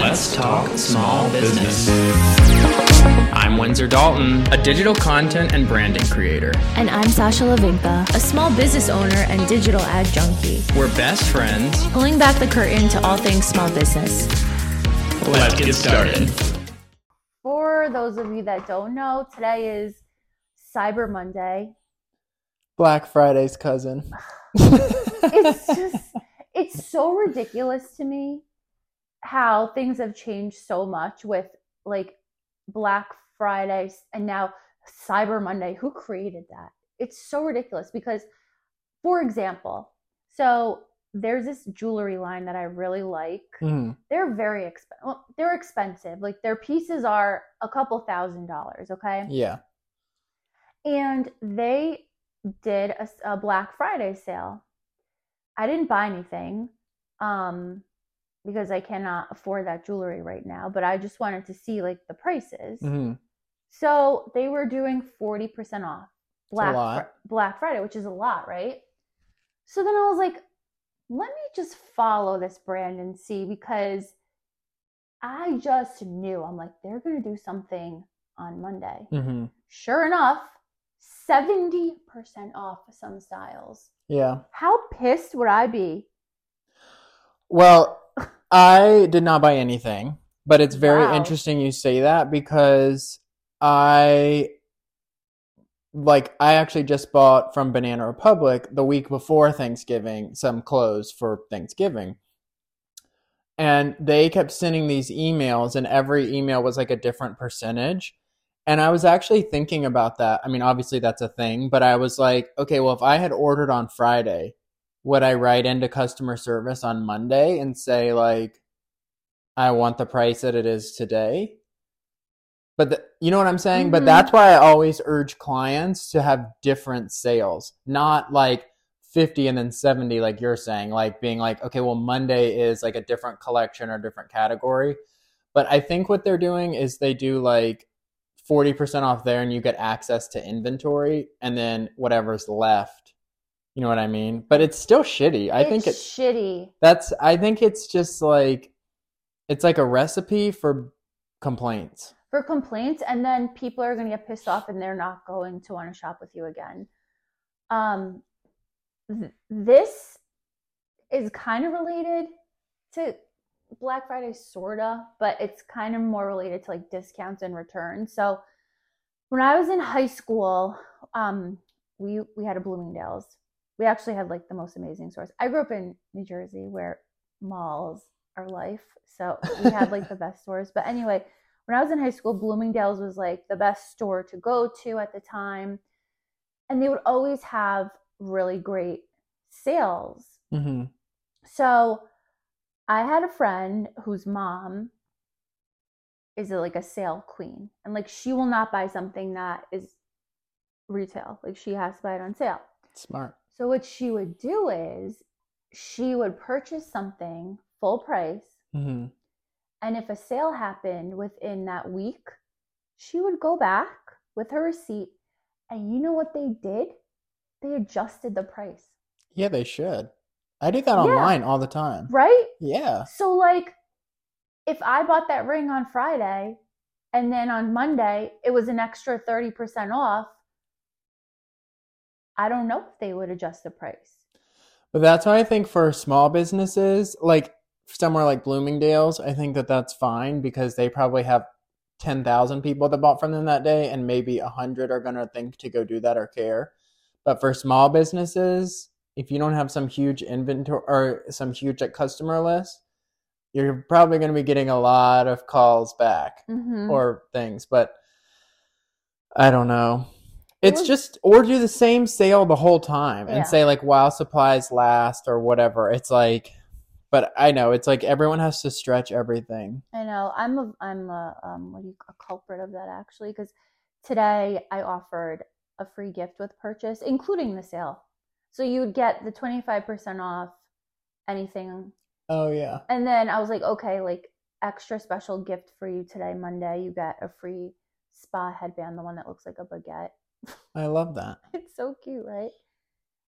Let's talk small business. I'm Windsor Dalton, a digital content and branding creator. And I'm Sasha Lavinka, a small business owner and digital ad junkie. We're best friends, pulling back the curtain to all things small business. Let's get started. For those of you that don't know, today is Cyber Monday. Black Friday's cousin. it's just, it's so ridiculous to me how things have changed so much with like Black Friday and now Cyber Monday. Who created that? It's so ridiculous because, for example, so there's this jewelry line that I really like. Mm. They're very expensive. Well, they're expensive. Like their pieces are a couple thousand dollars. Okay. Yeah. And they did a, a Black Friday sale. I didn't buy anything. Um, because I cannot afford that jewelry right now, but I just wanted to see like the prices. Mm-hmm. So they were doing 40% off Black, Fr- Black Friday, which is a lot, right? So then I was like, let me just follow this brand and see because I just knew I'm like, they're going to do something on Monday. Mm-hmm. Sure enough, 70% off some styles. Yeah. How pissed would I be? Well, I did not buy anything, but it's very Wow. interesting you say that because I like I actually just bought from Banana Republic the week before Thanksgiving some clothes for Thanksgiving. And they kept sending these emails and every email was like a different percentage. And I was actually thinking about that. I mean, obviously that's a thing, but I was like, okay, well if I had ordered on Friday, would I write into customer service on Monday and say like I want the price that it is today? But the, you know what I'm saying? But Mhm. that's why I always urge clients to have different sales, not like 50 and then 70 like you're saying, like being like okay, well Monday is like a different collection or different category. But I think what they're doing is they do like 40% off there and you get access to inventory and then whatever's left you know what I mean? But it's still shitty. I think it's it's shitty. that's I think it's just like it's like a recipe for complaints. for complaints and then people are going to get pissed off and they're not going to want to shop with you again um th- this is kind of related to black friday sorta but it's kind of more related to like discounts and returns so when i was in high school um we we had a bloomingdale's we actually had like the most amazing stores i grew up in new jersey where malls are life so we had like the best stores but anyway when I was in high school, Bloomingdale's was like the best store to go to at the time. And they would always have really great sales. Mm-hmm. So I had a friend whose mom is like a sale queen. And like she will not buy something that is retail. Like she has to buy it on sale. Smart. So what she would do is she would purchase something full price Mm-hmm. And if a sale happened within that week, she would go back with her receipt. And you know what they did? They adjusted the price, Yeah, they should. I do that Yeah. online all the time. right? Yeah. So, like, if I bought that ring on Friday and then on Monday it was an extra 30% off, I don't know if they would adjust the price. But that's why I think for small businesses, like somewhere like Bloomingdale's, I think that that's fine because they probably have 10,000 people that bought from them that day and maybe 100 are going to think to go do that or care. But for small businesses, if you don't have some huge inventory or some huge customer list, you're probably going to be getting a lot of calls back Mm-hmm. or things. But I don't know. It's just or do the same sale the whole time Yeah. and say like while supplies last or whatever. It's like but I know it's like everyone has to stretch everything. I know. I'm a I'm a um what do you a culprit of that actually because today I offered a free gift with purchase, including the sale. So you would get the twenty five percent off anything, Oh yeah. and then I was like, okay, like extra special gift for you today, Monday. You get a free spa headband, the one that looks like a baguette. I love that. It's so cute, right?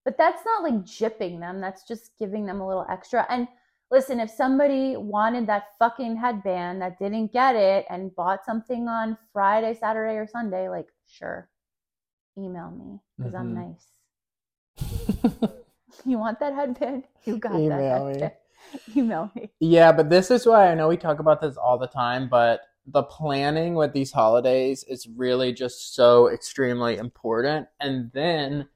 But that's not like jipping them. That's just giving them a little extra. And listen, if somebody wanted that fucking headband that didn't get it and bought something on Friday, Saturday, or Sunday, like, sure, email me because I'm Mhm. nice. You want that headband? You got Email that me. Email me. Yeah, but this is why I know we talk about this all the time, but the planning with these holidays is really just so extremely important. And then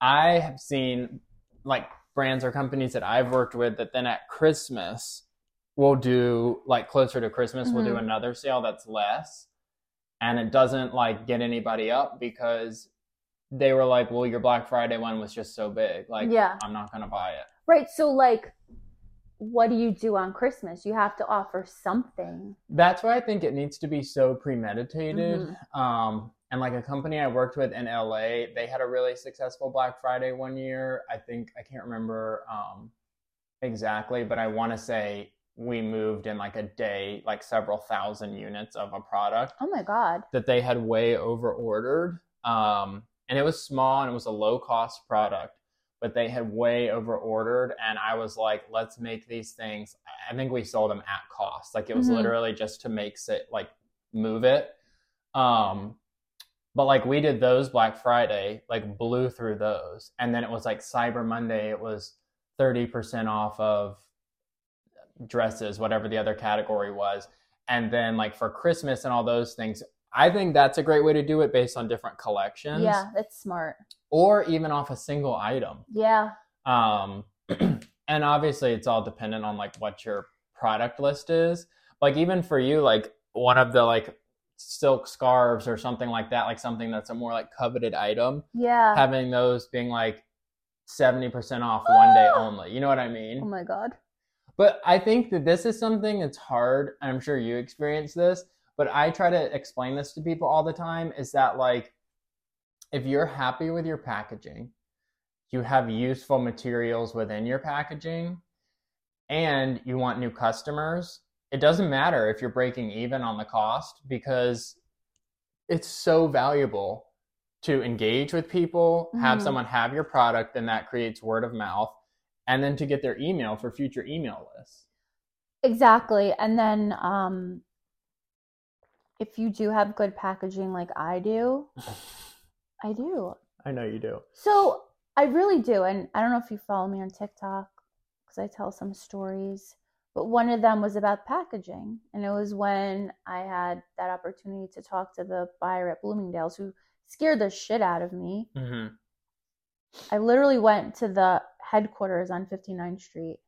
I have seen like brands or companies that I've worked with that then at Christmas will do like closer to Christmas, we'll do mm-hmm. another sale that's less. And it doesn't like get anybody up because they were like, well, your Black Friday one was just so big. Like, Yeah. I'm not going to buy it. Right. So, like, what do you do on Christmas? You have to offer something. That's why I think it needs to be so premeditated. Mm-hmm. Um, and like a company I worked with in LA, they had a really successful Black Friday one year. I think I can't remember um, exactly, but I want to say we moved in like a day, like several thousand units of a product Oh my God. that they had way over ordered. Um, and it was small and it was a low cost product, but they had way over ordered. And I was like, let's make these things. I think we sold them at cost. Like it was Mhm. literally just to make it like move it. Um, but like we did those Black Friday, like blew through those. And then it was like Cyber Monday, it was 30% off of dresses, whatever the other category was. And then like for Christmas and all those things, I think that's a great way to do it based on different collections. Yeah, that's smart. Or even off a single item. Yeah. Um, and obviously it's all dependent on like what your product list is. Like even for you, like one of the like silk scarves or something like that, like something that's a more like coveted item, Yeah. having those being like 70% off one day Ah! only. You know what I mean? oh my God. But I think that this is something that's hard. I'm sure you experience this, but I try to explain this to people all the time is that like if you're happy with your packaging, you have useful materials within your packaging, and you want new customers, it doesn't matter if you're breaking even on the cost because it's so valuable to engage with people, have Mhm. someone have your product, and that creates word of mouth, and then to get their email for future email lists. Exactly. And then um if you do have good packaging like I do, I do. I know you do. So I really do. And I don't know if you follow me on TikTok because I tell some stories, but one of them was about packaging. And it was when I had that opportunity to talk to the buyer at Bloomingdale's who scared the shit out of me. Mm-hmm. I literally went to the headquarters on 59th Street,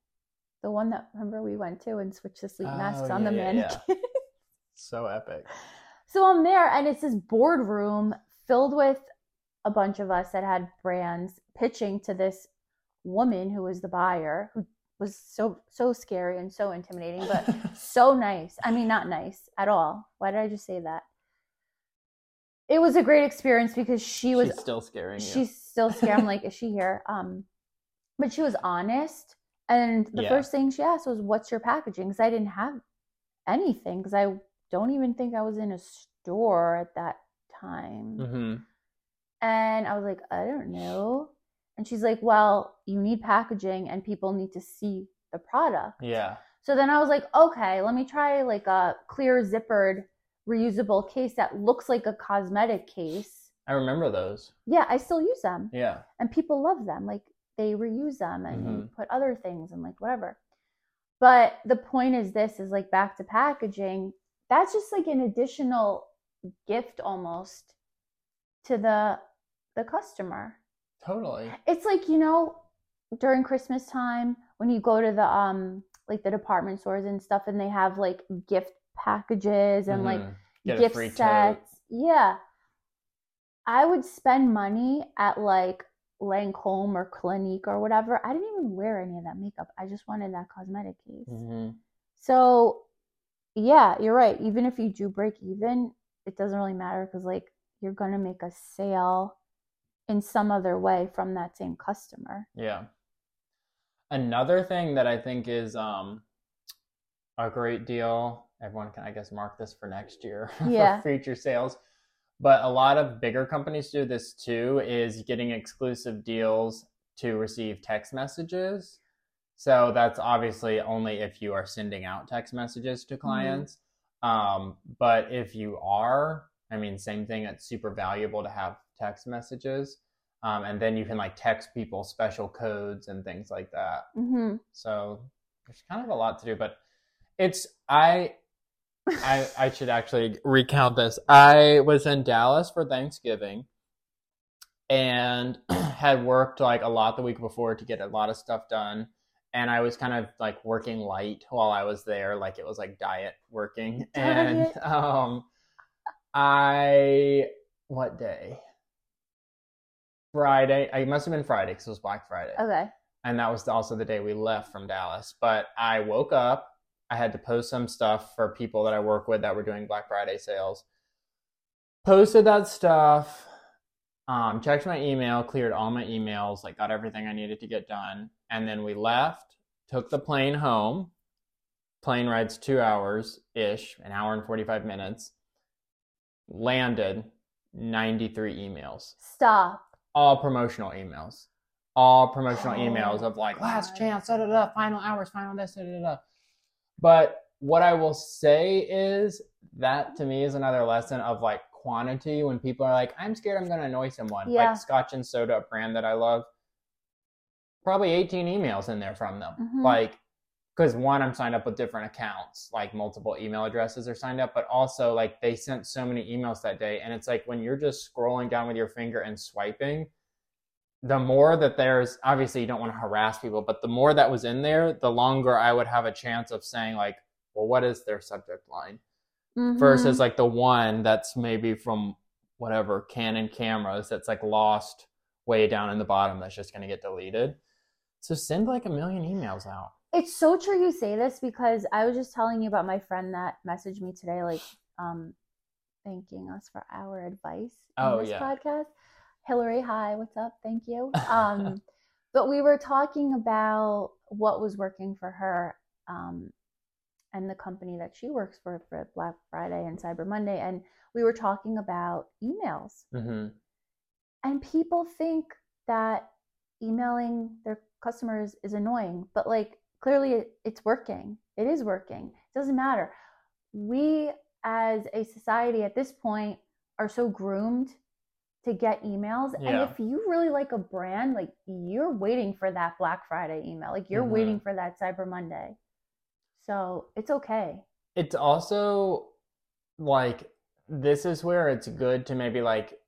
the one that remember we went to and switched the sleep masks Oh, on the yeah, yeah, yeah. mannequin. So epic. So I'm there, and it's this boardroom filled with a bunch of us that had brands pitching to this woman who was the buyer, who was so so scary and so intimidating, but so nice. I mean, not nice at all. Why did I just say that? It was a great experience because she was She's still scaring you. she's still scared. I'm like, is she here? Um, but she was honest, and the Yeah. first thing she asked was, "What's your packaging?" Because I didn't have anything. Because I don't even think I was in a store at that time. hmm And I was like, I don't know. And she's like, Well, you need packaging, and people need to see the product. Yeah. So then I was like, okay, let me try like a clear zippered reusable case that looks like a cosmetic case. I remember those. Yeah, I still use them Yeah. and people love them. Like they reuse them and Mhm. put other things and like whatever. But the point is this is like back to packaging. That's just like an additional gift almost to the the customer. Totally. It's like, you know, during Christmas time when you go to the um like the department stores and stuff and they have like gift packages and like Mhm. Get gift free tote. sets. Yeah. I would spend money at like Lancome or Clinique or whatever. I didn't even wear any of that makeup. I just wanted that cosmetic case. Mhm. So, yeah, you're right. Even if you do break even, it doesn't really matter because like you're going to make a sale in some other way from that same customer. Yeah. Another thing that I think is um a great deal. Everyone can, I guess, mark this for next year Yeah. for future sales. But a lot of bigger companies do this too. Is getting exclusive deals to receive text messages. So that's obviously only if you are sending out text messages to clients. Um, but if you are, I mean, same thing. It's super valuable to have text messages. Um, and then you can like text people special codes and things like that. hmm So there's kind of a lot to do, but it's I I I should actually recount this. I was in Dallas for Thanksgiving and had worked like a lot the week before to get a lot of stuff done. And I was kind of like working light while I was there, like it was like diet working. And um I what day? Friday. It must have been Friday because it was Black Friday Okay. and that was also the day we left from Dallas. But I woke up, I had to post some stuff for people that I work with that were doing Black Friday sales. Posted that stuff, um, checked my email, cleared all my emails, like got everything I needed to get done, and then we left, took the plane home. Plane ride's two hours ish, an hour and 45 minutes. Landed 93 emails Stop. All promotional emails. All promotional Oh, emails of like last chance, da da da, final hours, final this, da da da. But what I will say is that to me is another lesson of like quantity when people are like, I'm scared I'm gonna annoy someone. Yeah. Like Scotch and Soda, a brand that I love. Probably 18 emails in there from them. Mhm. Like because one, I'm signed up with different accounts, like multiple email addresses are signed up, but also like they sent so many emails that day. And it's like when you're just scrolling down with your finger and swiping, the more that there's obviously you don't want to harass people, but the more that was in there, the longer I would have a chance of saying, like, well, what is their subject line? Mhm. Versus like the one that's maybe from whatever Canon cameras that's like lost way down in the bottom that's just going to get deleted. So send like a million emails out. It's so true you say this because I was just telling you about my friend that messaged me today, like um, thanking us for our advice on Oh, this yeah. podcast. Hillary, hi, what's up? Thank you. Um, but we were talking about what was working for her um, and the company that she works for for Black Friday and Cyber Monday, and we were talking about emails. Mm-hmm. And people think that emailing their customers is annoying, but like clearly it's working. It is working. It doesn't matter. We as a society at this point are so groomed to get emails. Yeah. And if you really like a brand, like you're waiting for that Black Friday email. Like you're Mhm. waiting for that Cyber Monday. So it's okay. It's also like this is where it's good to maybe like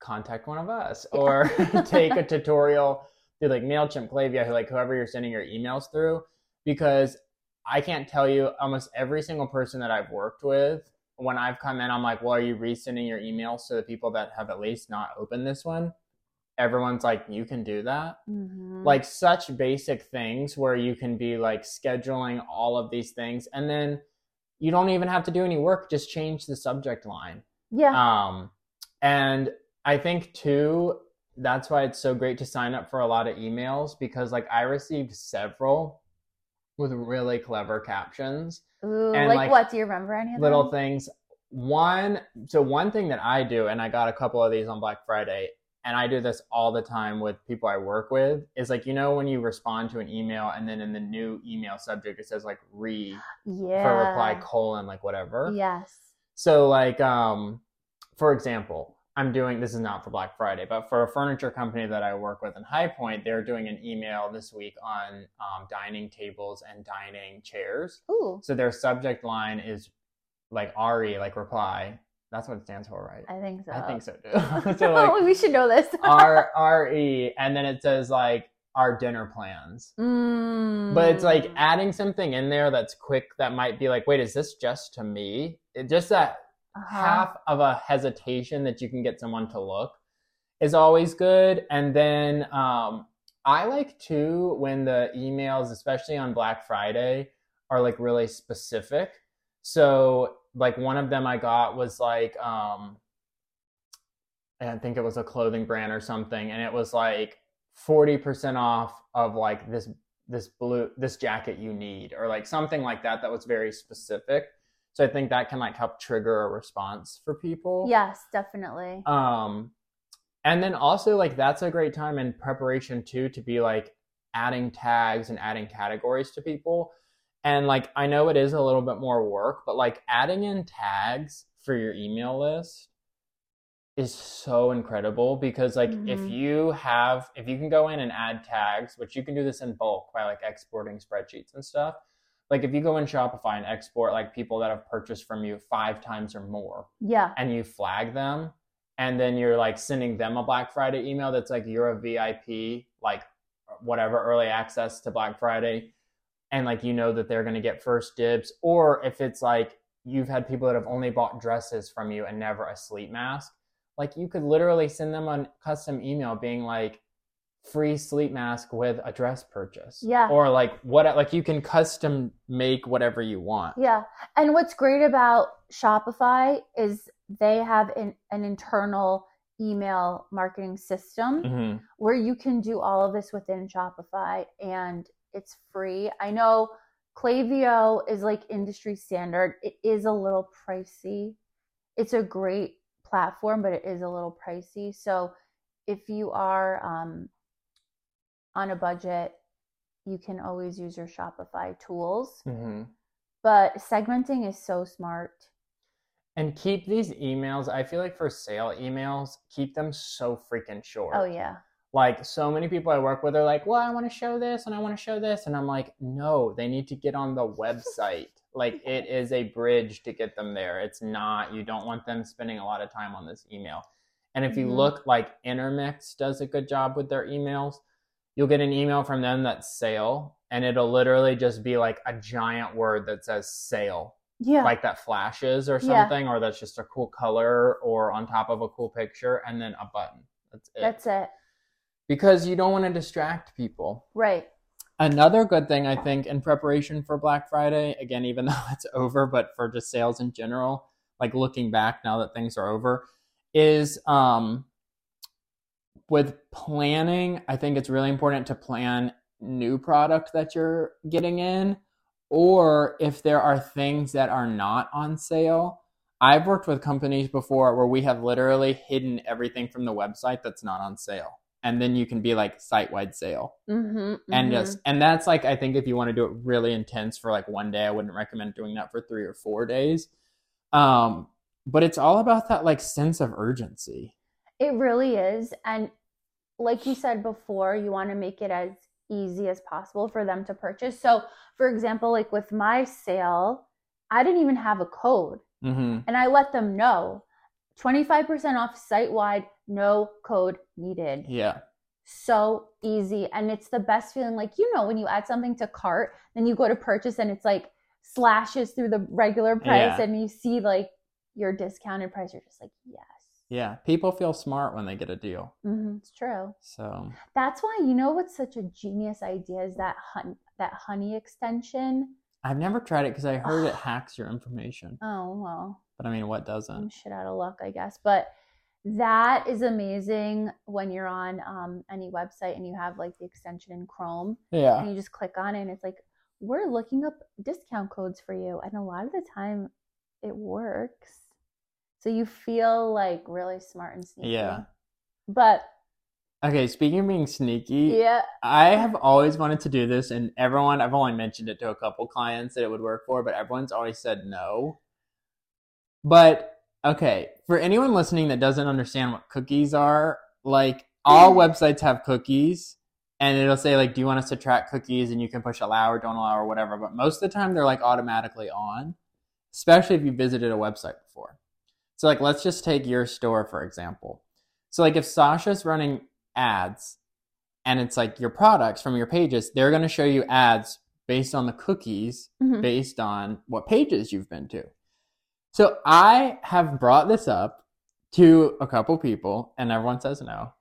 contact one of us Yeah. or take a tutorial through like MailChimp, Klaviyo, like whoever you're sending your emails through, because I can't tell you almost every single person that I've worked with. When I've come in, I'm like, well, are you resending your emails to the people that have at least not opened this one? Everyone's like, you can do that Mhm. like such basic things where you can be like scheduling all of these things and then you don't even have to do any work just change the subject line yeah. um and i think too that's why it's so great to sign up for a lot of emails because like i received several with really clever captions Ooh, and, like, like, what? Do you remember any of little them? things. One, so one thing that I do, and I got a couple of these on Black Friday, and I do this all the time with people I work with, is like, you know, when you respond to an email and then in the new email subject, it says like re Yeah. for reply colon, like whatever. Yes. So, like, um, for example, I'm doing this is not for Black Friday, but for a furniture company that I work with in High Point, they're doing an email this week on um, dining tables and dining chairs. Ooh, So their subject line is like RE, like reply. That's what it stands for, right? I think so. I think so too. so like we should know this. R R E, and then it says like our dinner plans. Mm. But it's like adding something in there that's quick that might be like, wait, is this just to me? It, just that Uh-huh. half of a hesitation that you can get someone to look is always good. And then um, I like too when the emails, especially on Black Friday, are like really specific. So like one of them I got was like um, I think it was a clothing brand or something, and it was like forty percent off of like this this blue this jacket you need or like something like that that was very specific. So I think that can like help trigger a response for people. Yes, definitely. Um, and then also like that's a great time in preparation too to be like adding tags and adding categories to people. And like I know it is a little bit more work, but like adding in tags for your email list is so incredible because like if Mhm. you have if you can go in and add tags, which you can do this in bulk by like exporting spreadsheets and stuff. Like if you go in Shopify and export like people that have purchased from you 5 times or more Yeah. and you flag them and then you're like sending them a Black Friday email that's like you're a VIP like whatever early access to Black Friday and like you know that they're going to get first dibs or if it's like you've had people that have only bought dresses from you and never a sleep mask like you could literally send them a custom email being like free sleep mask with a dress purchase Yeah. or like what like you can custom make whatever you want Yeah. And what's great about Shopify is they have an, an internal email marketing system Mhm. where you can do all of this within Shopify and it's free. I know Klaviyo is like industry standard. It is a little pricey. It's a great platform, but it is a little pricey. So if you are um, on a budget, you can always use your Shopify tools. Mhm. But segmenting is so smart. And keep these emails. I feel like for sale emails, keep them so freaking short. Oh yeah. Like so many people I work with are like, "Well, I want to show this and I want to show this," and I'm like, "No, they need to get on the website. like it is a bridge to get them there. It's not. You don't want them spending a lot of time on this email." And if you Mhm. look like Intermix does a good job with their emails, you'll get an email from them that's sale, and it'll literally just be like a giant word that says sale Yeah. like that flashes or Yeah. something, or that's just a cool color or on top of a cool picture, and then a button. That's it. That's it. because you don't want to distract people. Right. Another good thing I think in preparation for Black Friday, again, even though it's over, but for just sales in general, like looking back now that things are over, is um with planning, I think it's really important to plan new product that you're getting in, or if there are things that are not on sale. I've worked with companies before where we have literally hidden everything from the website that's not on sale. And then you can be like site wide sale Mm-hmm, and just and that's like i think if you want to do it really intense for like one day i wouldn't recommend doing that for three or four days um but it's all about that like sense of urgency It really is. And like you said before, you want to make it as easy as possible for them to purchase. So, for example, like with my sale, I didn't even have a code mm-hmm. and I let them know 25% off site wide, no code needed. yeah So easy. And it's the best feeling. Like, you know, when you add something to cart, then you go to purchase and it's like slashes through the regular price Yeah. and you see like your discounted price. You're just like, yes. Yeah people feel smart when they get a deal hmm it's true. so That's why you know what's such a genius idea is that hun- that honey extension. i've never tried it because i heard it hacks your information Oh well, but i mean what I'm doesn't shit out of luck, I guess. But that is amazing when you're on um, any website and you have like the extension in Chrome yeah and you just click on it and it's like we're looking up discount codes for you, and a lot of the time it works. So you feel like really smart and sneaky. yeah But okay speaking of being sneaky yeah, I have always wanted to do this, and everyone, I've only mentioned it to a couple clients that it would work for, but everyone's always said no. But okay, for anyone listening that doesn't understand what cookies are, like all websites have cookies, and it'll say, like, do you want us to track cookies? And you can push allow or don't allow or whatever. But most of the time, they're like automatically on, especially if you visited a website before. So, like, let's just take your store, for example. So, like, if Sasha's running ads and it's like your products from your pages, they're going to show you ads based on the cookies, Mhm. based on what pages you've been to. So I have brought this up to a couple people, and everyone says no.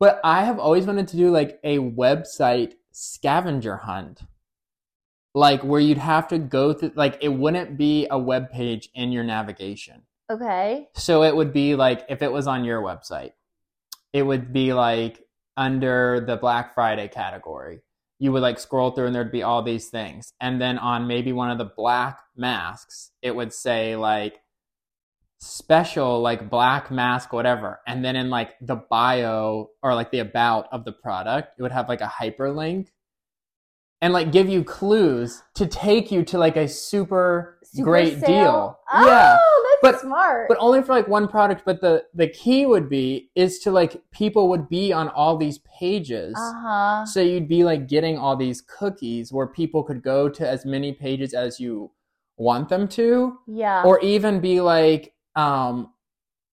But I have always wanted to do like a website scavenger hunt. Like where you'd have to go through, like it wouldn't be a web page in your navigation. Okay. So it would be like if it was on your website, it would be like under the Black Friday category. You would like scroll through and there'd be all these things. And then on maybe one of the black masks, it would say like special like black mask whatever and then in like the bio or like the about of the product it would have like a hyperlink and like give you clues to take you to like a super, Super great sale? deal Oh, yeah that's But- smart. but only for like one product but the the key would be is to like people would be on all these pages uh huh. so you'd be like getting all these cookies where people could go to as many pages as you want them to Yeah. or even be like um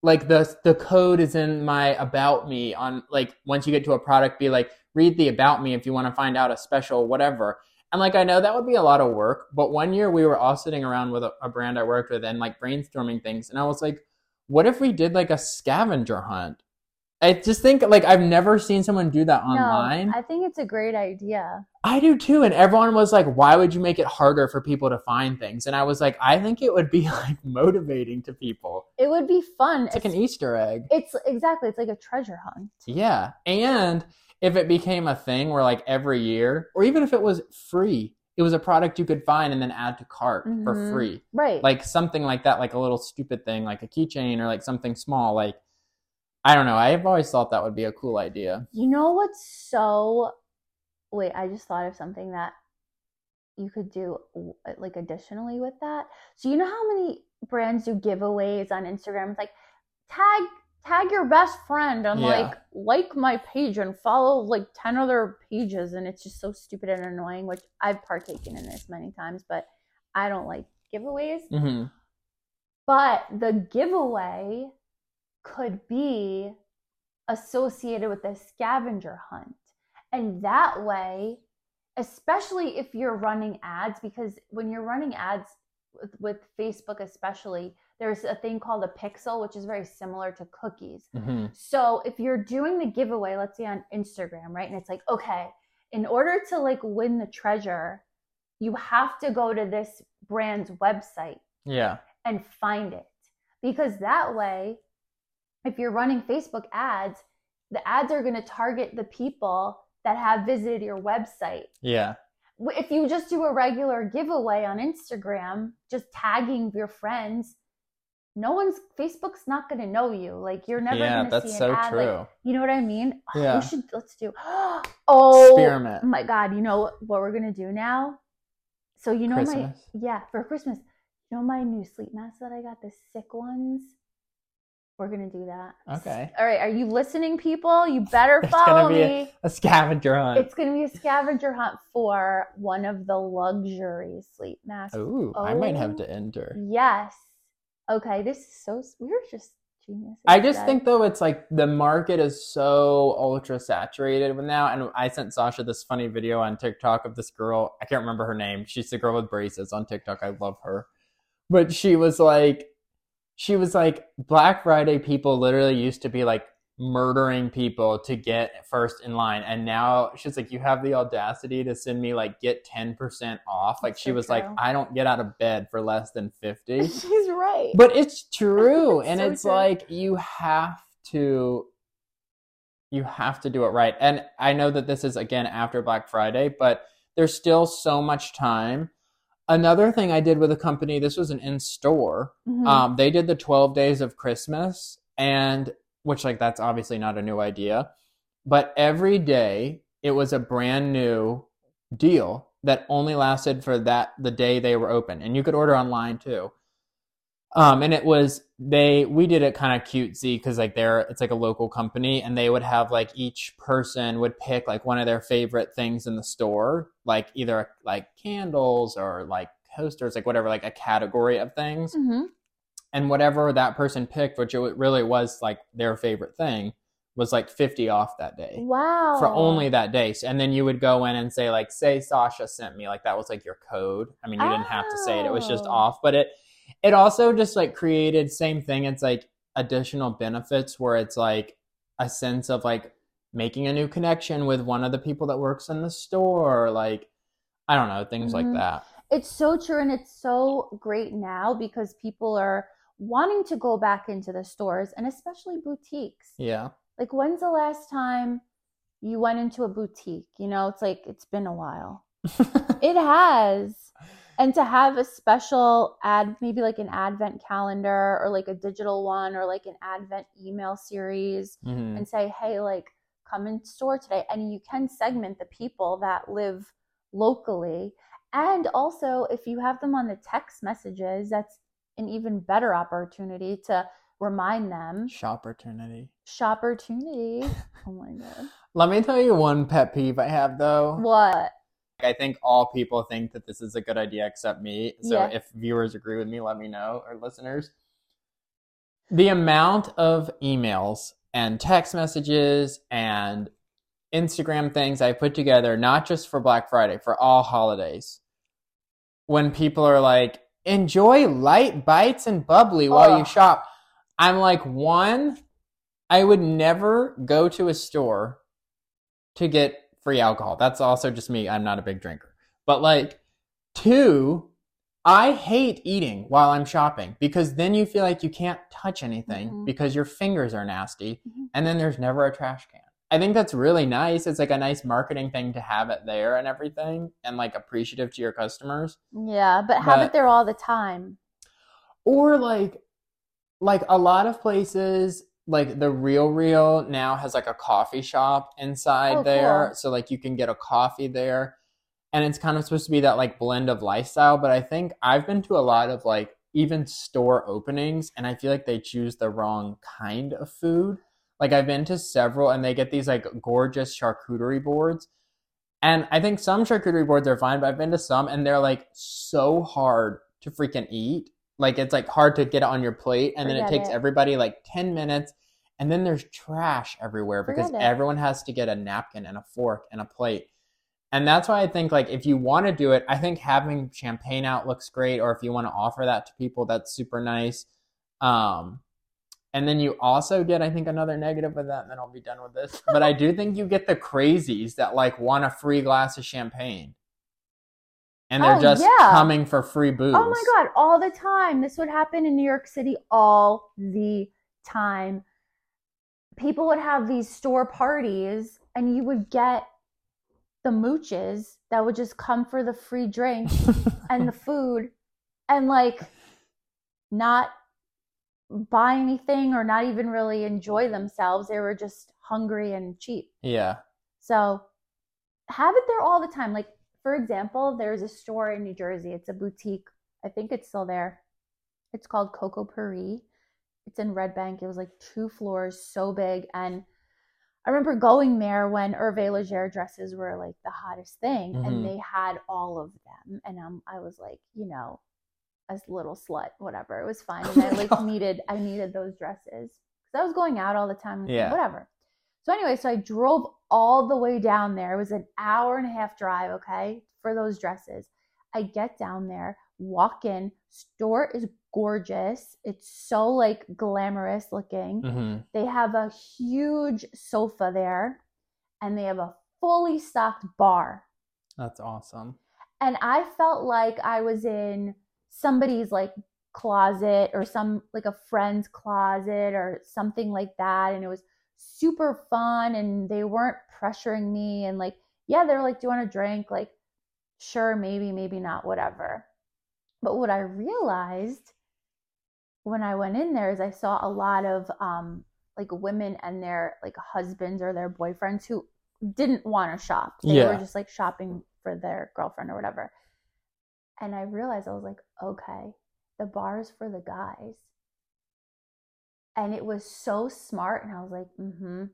like the the code is in my about me on like once you get to a product be like read the about me if you want to find out a special whatever and like i know that would be a lot of work but one year we were all sitting around with a, a brand i worked with and like brainstorming things and i was like what if we did like a scavenger hunt i just think like i've never seen someone do that online No, I think it's a great idea. I do too. And everyone was like, why would you make it harder for people to find things? And I was like, I think it would be like motivating to people. It would be fun. It's like an Easter egg. It's exactly. It's like a treasure hunt. Yeah. And if it became a thing where like every year, or even if it was free, it was a product you could find and then add to cart for Mhm. free. Right. Like something like that, like a little stupid thing, like a keychain or like something small. Like, I don't know. I've always thought that would be a cool idea. You know what's so wait, I just thought of something that you could do like additionally with that. So you know how many brands do giveaways on Instagram? It's like tag tag your best friend and Yeah. like like my page and follow like 10 other pages and it's just so stupid and annoying, which I've partaken in this many times, but I don't like giveaways. hmm But the giveaway could be associated with a scavenger hunt. And that way, especially if you're running ads, because when you're running ads with, with Facebook, especially, there's a thing called a pixel, which is very similar to cookies. hmm So if you're doing the giveaway, let's say on Instagram, right? And it's like, okay, in order to like win the treasure, you have to go to this brand's website Yeah. and find it. Because that way, if you're running Facebook ads, the ads are going to target the people that have visited your website. Yeah. If you just do a regular giveaway on Instagram, just tagging your friends, no one's Facebook's not going to know you. Like you're never yeah, going to that's see so an ad. true. Like, you know what I mean? Oh, Yeah. We should let's do. Oh Experiment. my god! You know what we're gonna do now? So you know Christmas. my yeah for Christmas. You know my new sleep masks that I got, the sick ones. We're gonna do that. Okay. All right, are you listening, people? You better follow be a- me. A scavenger hunt. It's gonna be a scavenger hunt for one of the luxury sleep masks. Ooh, I might have Oh. to enter. Yes. Okay, this is so. we're just geniuses. I just think though it's like the market is so ultra saturated with now, and I sent Sasha this funny video on TikTok of this girl. I can't remember her name. She's the girl with braces on TikTok. I love her, but she was like, she was like, Black Friday people literally used to be like murdering people to get first in line, and now she's like, you have the audacity to send me like get ten percent off. Like That's she so was like. I don't get out of bed for less than fifty. she's right. but it's true and So it's true. like you have to you have to do it right and i know that this is again after black friday but there's still so much time another thing i did with a company this was an in-store Mhm. um, they did the 12 days of christmas and which like that's obviously not a new idea. But every day it was a brand new deal that only lasted for that the day they were open. And you could order online too. Um, and it was they we did it kind of cutesy because like they're it's like a local company and they would have like each person would pick like one of their favorite things in the store like either like candles or like coasters like whatever like a category of things. Mhm. And whatever that person picked which it really was like their favorite thing was like 50 off that day Wow. for only that day. And then you would go in and say, like, say Sasha sent me, like that was like your code. I mean, you didn't have to say it; it was just Oh. off. But it, it also just like created same thing. It's like additional benefits where it's like a sense of like making a new connection with one of the people that works in the store, like I don't know, things Mhm. like that. It's so true and it's so great now because people are wanting to go back into the stores and especially boutiques. Yeah, Like when's the last time you went into a boutique? You know, it's like it's been a while. It has. and to have a special ad, maybe like an advent calendar or like a digital one or like an advent email series Mhm. and say, hey, like come in store today. And you can segment the people that live locally. And also, if you have them on the text messages, that's an even better opportunity to remind them. Shop opportunity. Shopportunity. Oh my God. Let me tell you one pet peeve I have though. What? I think all people think that this is a good idea except me. So Yeah. if viewers agree with me, let me know, or listeners. The amount of emails and text messages and Instagram things I put together, not just for Black Friday, for all holidays, when people are like, enjoy light bites and bubbly while you shop. I'm like, one, I would never go to a store to get free alcohol. That's also just me. I'm not a big drinker. But like, two, I hate eating while I'm shopping because then you feel like you can't touch anything Mhm. because your fingers are nasty Mhm. and then there's never a trash can. I think that's really nice. It's like a nice marketing thing to have it there and everything and like appreciative to your customers. Yeah, but have But- it there all the time. Or like like a lot of places like the RealReal now has like a coffee shop inside Oh, there cool. so like you can get a coffee there and it's kind of supposed to be that like blend of lifestyle but i think i've been to a lot of like even store openings and i feel like they choose the wrong kind of food like i've been to several and they get these like gorgeous charcuterie boards. And i think some charcuterie boards are fine but i've been to some and they're like so hard to freaking eat. Like it's like hard to get on your plate and then it takes it. everybody like 10 minutes. And then there's trash everywhere because everyone has to get a napkin and a fork and a plate. And that's why i think like if you want to do it i think having champagne out looks great or if you want to offer that to people that's super nice. Um and then you also get i think another negative with that and then i'll be done with this but i do think you get the crazies that like want a free glass of champagne and they're Oh, just yeah. coming for free booze Oh my God, all the time. This would happen in New York City all the time. People would have these store parties, and you would get the mooches that would just come for the free drink and the food and like not buy anything or not even really enjoy themselves. They were just hungry and cheap. yeah So have it there all the time. Like, for example, there's a store in New Jersey. It's a boutique. I think it's still there. It's called Coco Pari. It's in Red Bank. It was like two floors, so big. And I remember going there when Hervé Leger dresses were like the hottest thing, Mhm. and they had all of them. And um, I was like, you know, as little slut, whatever. It was fine. And I like needed, I needed those dresses because I was going out all the time. Yeah. Whatever. So anyway, so I drove all the way down there. It was an hour and a half drive, okay, for those dresses. I get down there, walk in, store is gorgeous. It's so like glamorous looking. hmm They have a huge sofa there and they have a fully stocked bar. that's awesome And I felt like I was in somebody's like closet or some like a friend's closet or something like that. And it was super fun and they weren't pressuring me. And like, yeah, they're like, do you want a drink? Like, sure, maybe, maybe not, whatever. But what I realized when I went in there is I saw a lot of um like women and their like husbands or their boyfriends who didn't want to shop. They were just like shopping for their girlfriend or whatever. And I realized I was like, okay, the bar is for the guys. And it was so smart. And I was like, mm-hmm.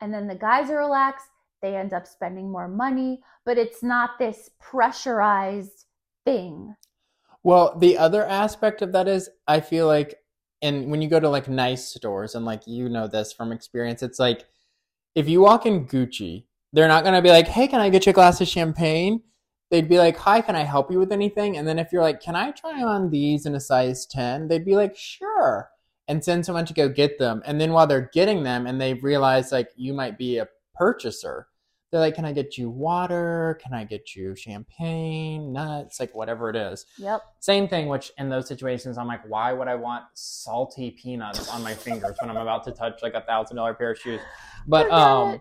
And then the guys are relaxed. They end up spending more money, but it's not this pressurized thing. Well, the other aspect of that is I feel like and when you go to like nice stores and like you know this from experience, it's like if you walk in Gucci, they're not going to be like, "Hey, can I get you a glass of champagne?" They'd be like, "Hi, can I help you with anything?" And then if you're like, "Can I try on these in a size 10?" They'd be like, "Sure." And send someone to go get them. And then while they're getting them and they realize like you might be a purchaser, they're like, "Can I get you water? Can I get you champagne, nuts, like whatever it is?" Yep. Same thing, which in those situations, I'm like, why would I want salty peanuts on my fingers when I'm about to touch like a thousand dollar pair of shoes? But um,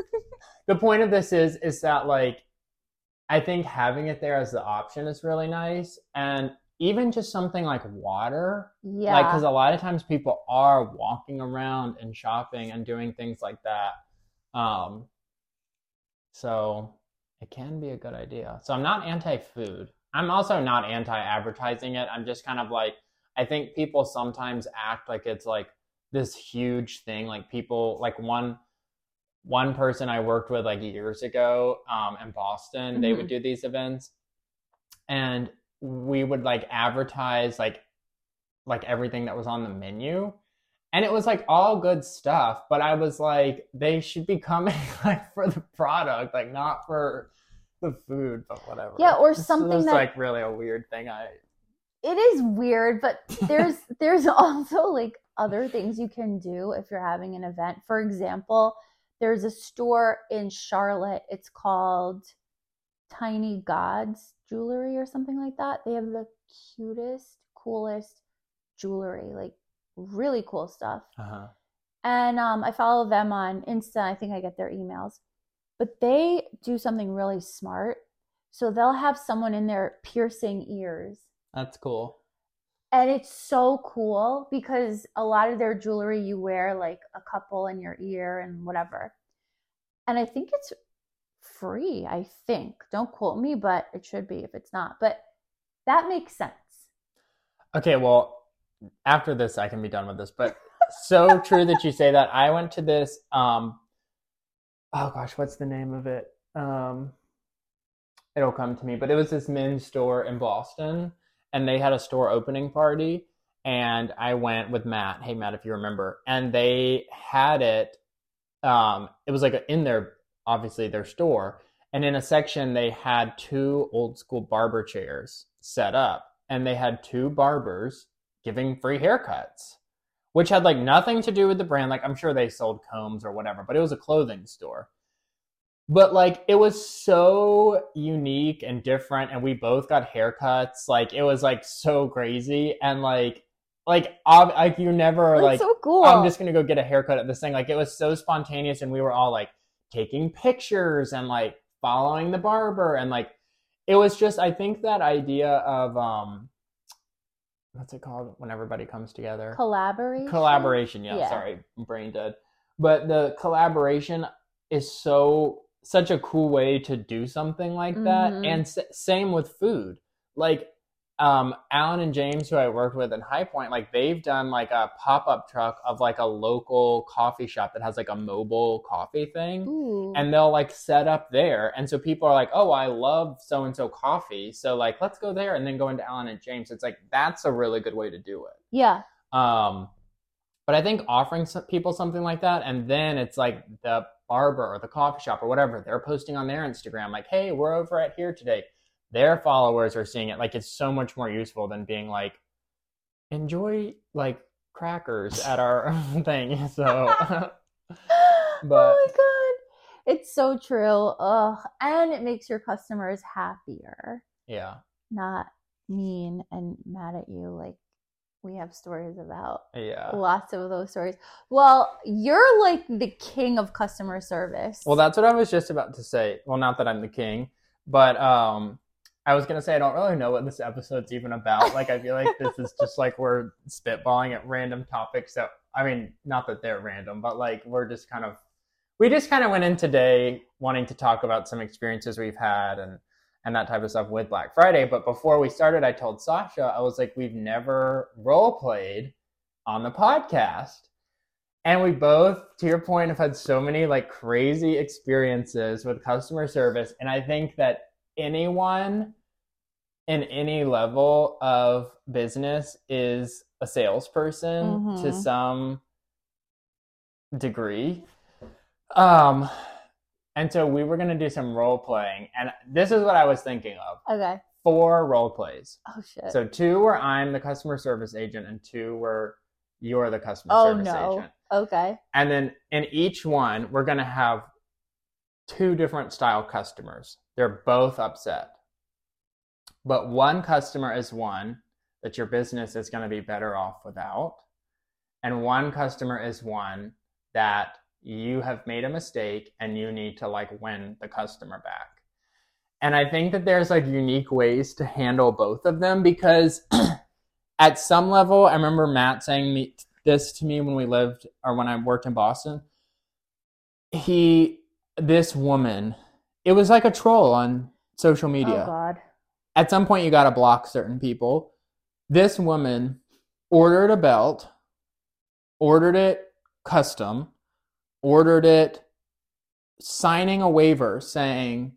the point of this is, is that like, I think having it there as the option is really nice. And even just something like water, Yeah. like because a lot of times people are walking around and shopping and doing things like that. Um, so it can be a good idea. So I'm not anti-food. I'm also not anti-advertising it. I'm just kind of like I think people sometimes act like it's like this huge thing. Like people like one one person I worked with like years ago um, in Boston, they would do these events, and we would like advertise like like everything that was on the menu and it was like all good stuff but i was like they should be coming like for the product like not for the food but whatever Yeah, or something just, that- like really a weird thing i it is weird, but there's there's also like other things you can do if you're having an event. For example, there's a store in Charlotte. It's called Tiny Gods Jewelry or something like that. They have the cutest, coolest jewelry, like really cool stuff. uh-huh. And um, I follow them on Insta. I think I get their emails. But they do something really smart. So they'll have someone in there piercing ears. that's cool And it's so cool because a lot of their jewelry you wear like a couple in your ear and whatever. And I think it's free, I think. Don't quote me, but it should be if it's not. But that makes sense. okay well after this i can be done with this but so true that you say that i went to this um oh gosh what's the name of it um it'll come to me but it was this men's store in boston and they had a store opening party and i went with matt. Hey matt if you remember. And they had it um it was like in their obviously their store and in a section they had two old school barber chairs set up and they had two barbers giving free haircuts which had like nothing to do with the brand. Like i'm sure they sold combs or whatever but it was a clothing store but like it was so unique and different and we both got haircuts like it was like so crazy and like like ob- like you never That's like so cool. I'm just gonna go get a haircut at this thing. Like it was so spontaneous, and we were all like taking pictures and like following the barber, and like it was just. I think that idea of um, what's it called when everybody comes together? collaboration. collaboration. Yeah, Yeah. sorry, brain dead. But the collaboration is so such a cool way to do something like that, Mhm. and s- same with food. Like um Alan and James who I worked with in High Point like they've done like a pop-up truck of like a local coffee shop that has like a mobile coffee thing Ooh. and they'll like set up there and so people are like oh I love so and so coffee so like let's go there and then go into Alan and James it's like that's a really good way to do it yeah. um but I think offering some people something like that and then it's like the barber or the coffee shop or whatever they're posting on their Instagram like hey we're over at here today. Their followers are seeing it like it's so much more useful than being like enjoy like crackers at our thing so. But- oh my god, it's so true. Ugh, and it makes your customers happier, yeah. Not mean and mad at you. Like we have stories about yeah lots of those stories. Well, you're like the king of customer service. well that's what I was just about to say well not that I'm the king but um I was gonna say I don't really know what this episode's even about. Like I feel like this is just like we're spitballing at random topics that I mean, not that they're random, but like we're just kind of we just kind of went in today wanting to talk about some experiences we've had and and that type of stuff with Black Friday. But before we started, I told Sasha, I was like, we've never role played on the podcast. And we both, to your point, have had so many like crazy experiences with customer service. And I think that anyone in any level of business is a salesperson to Mhm. some degree. Um, and so we were going to do some role playing. And this is what I was thinking of okay. four role plays. Oh shit. So two where I'm the customer service agent, and two where you're the customer oh service no. agent. Okay. And then in each one, we're going to have two different style customers. They're both upset. But one customer is one that your business is going to be better off without. And one customer is one that you have made a mistake and you need to like win the customer back. And I think that there's like unique ways to handle both of them because at some level, I remember Matt saying me, this to me when we lived or when I worked in Boston. He, this woman, it was like a troll on social media Oh God. at some point you got to block certain people. This woman ordered a belt, ordered it custom, ordered it signing a waiver saying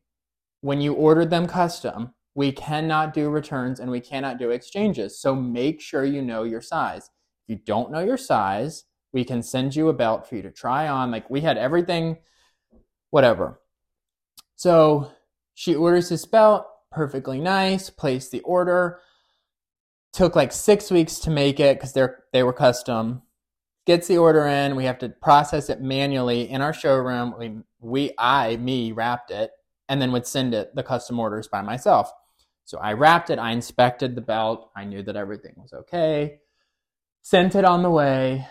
when you ordered them custom, we cannot do returns and we cannot do exchanges. So make sure you know your size. If you don't know your size, we can send you a belt for you to try on. Like we had everything, whatever. So she orders this belt, perfectly nice, placed the order. Took like six weeks to make it because they're they were custom. Gets the order in, we have to process it manually in our showroom. We we I me wrapped it and then would send it the custom orders by myself. So I wrapped it, I inspected the belt, I knew that everything was okay. Sent it on the way.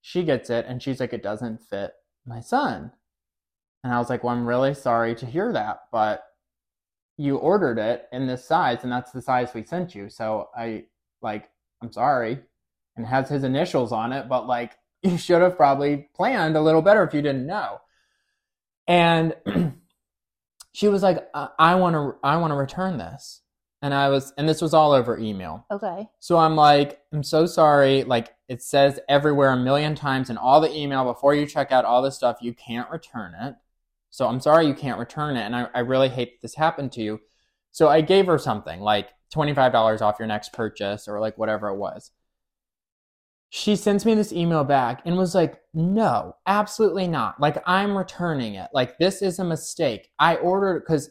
She gets it and she's like, it doesn't fit my son. And I was like, well, I'm really sorry to hear that, but you ordered it in this size and that's the size we sent you. So I like, I'm sorry. And has his initials on it, but like, you should have probably planned a little better if you didn't know. And she was like, I- want to, I want to return this. And I was, and this was all over email. Okay. So I'm like, I'm so sorry. Like it says everywhere a million times in all the email before you check out all this stuff, you can't return it. So I'm sorry you can't return it. And I, I really hate this happened to you. So I gave her something like $25 off your next purchase or like whatever it was. She sends me this email back and was like, no, absolutely not. Like I'm returning it. Like this is a mistake. I ordered because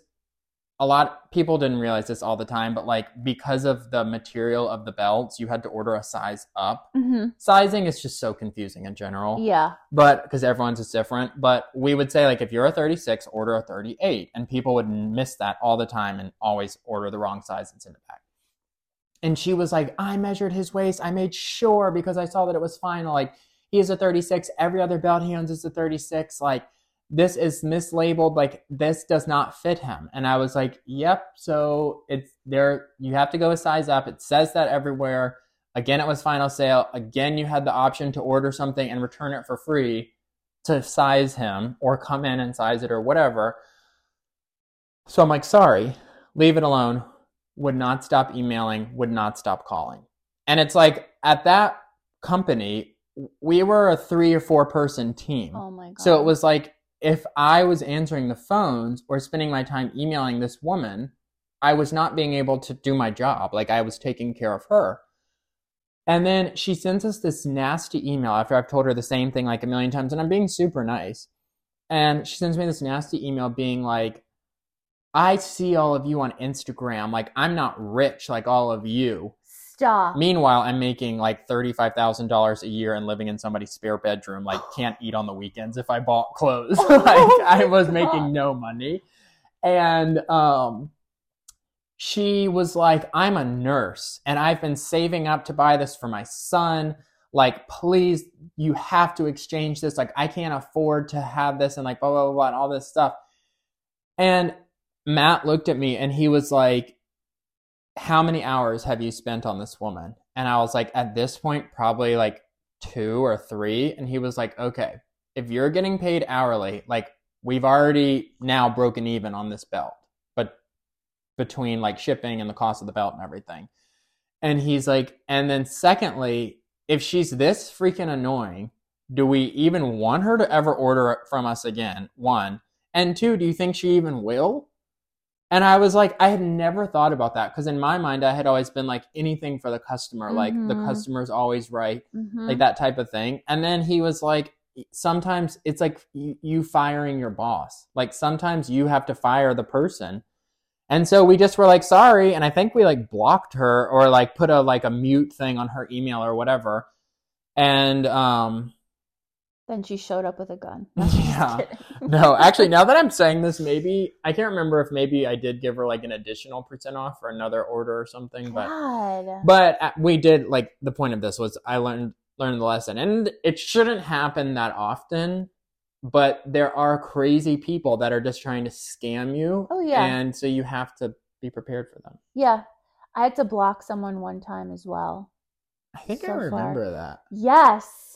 a lot people didn't realize this all the time, but like because of the material of the belts, you had to order a size up. Mm-hmm. Sizing is just so confusing in general Yeah. but because everyone's is different but we would say like if you're a 36 order a 38 and people would miss that all the time and always order the wrong size and send it back and she was like i measured his waist. I made sure because i saw that it was fine. Like he is a 36 every other belt he owns is a 36 like this is mislabeled. Like this does not fit him. And i was like yep. So it's there. You have to go a size up. It says that everywhere. Again, it was final sale. Again, you had the option to order something and return it for free to size him or come in and size it or whatever. So I'm like, sorry, leave it alone. Would not stop emailing, would not stop calling. And it's like at that company, we were a three or four person team. Oh my god. So it was like if I was answering the phones or spending my time emailing this woman, I was not being able to do my job. Like I was taking care of her. And then she sends us this nasty email after I've told her the same thing like a million times, and I'm being super nice. And she sends me this nasty email being like, I see all of you on Instagram. Like, I'm not rich like all of you. Stop. Meanwhile, I'm making like $35,000 a year and living in somebody's spare bedroom. Like, can't eat on the weekends if I bought clothes. Oh like, I was my making no money. And, um, she was like, I'm a nurse and I've been saving up to buy this for my son. Like, please, you have to exchange this. Like, I can't afford to have this and like blah, blah, blah, blah, and all this stuff. And Matt looked at me and he was like, How many hours have you spent on this woman? And I was like, At this point, probably like two or three. And he was like, Okay, if you're getting paid hourly, like, we've already now broken even on this belt, but between like shipping and the cost of the belt and everything. And he's like, and then secondly, if she's this freaking annoying, do we even want her to ever order from us again? One. And two, do you think she even will? And I was like, I had never thought about that because in my mind, I had always been like anything for the customer, like the Mhm. customer's always right Mhm. like that type of thing. And then he was like, sometimes it's like you firing your boss. Like sometimes you have to fire the person. And so we just were like, sorry. And I think we like blocked her or like put a like a mute thing on her email or whatever. And um Then she showed up with a gun. Yeah. No, actually now that I'm saying this, maybe I can't remember if maybe I did give her like an additional percent off for another order or something, but God. but uh, we did like the point of this was I learned learned the lesson, and it shouldn't happen that often. but there are crazy people that are just trying to scam you. Oh, yeah. And so you have to be prepared for them. Yeah. I had to block someone one time as well. I think I So far. remember that. Yes.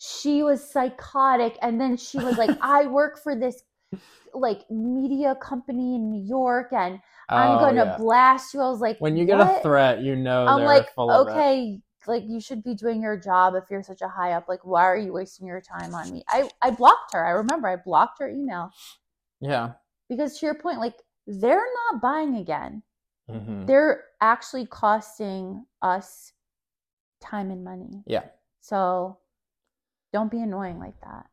She was psychotic. And then she was like, I work for this like media company in New York and I'm Oh, gonna yeah. blast you. I was like, When you get "What?" a threat, you know I'm like, okay, like you should be doing your job if you're such a high up. Like, why are you wasting your time on me? I, I blocked her. I remember I blocked her email Yeah. because to your point, like they're not buying again. hmm They're actually costing us time and money. Yeah. So don't be annoying like that.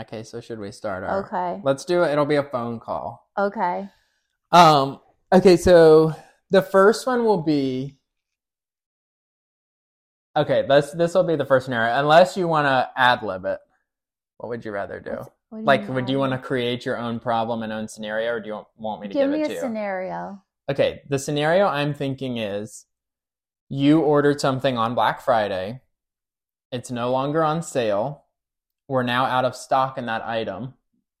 Okay, so should we start our Okay. Let's do it. It'll be a phone call. Okay. Um okay, so the first one will be Okay, this this will be the first scenario. Unless you want to ad lib it. What would you rather do? What's- what do like mean would you want to create your own problem and own scenario or do you want, want me to Give give, me it a to you? scenario. Okay, the scenario I'm thinking is you ordered something on Black Friday. It's no longer on sale. We're now out of stock in that item,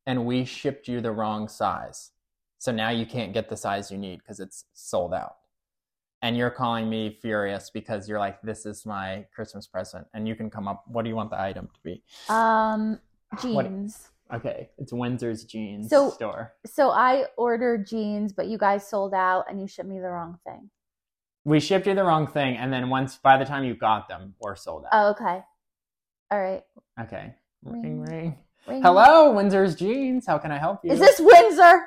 and we shipped you the wrong size. So now you can't get the size you need because it's sold out. And you're calling me furious because you're like, this is my Christmas present. And you can come up, what do you want the item to be? Um, What- jeans. Okay, it's Windsor's Jeans So- store. So I ordered jeans, but you guys sold out and you shipped me the wrong thing. We shipped you the wrong thing, and then once by the time you got them, we're sold out. Oh, okay. All right. Okay. Ring. Ring ring. Ring. Hello, Windsor's Jeans. How can I help you? Is this Windsor?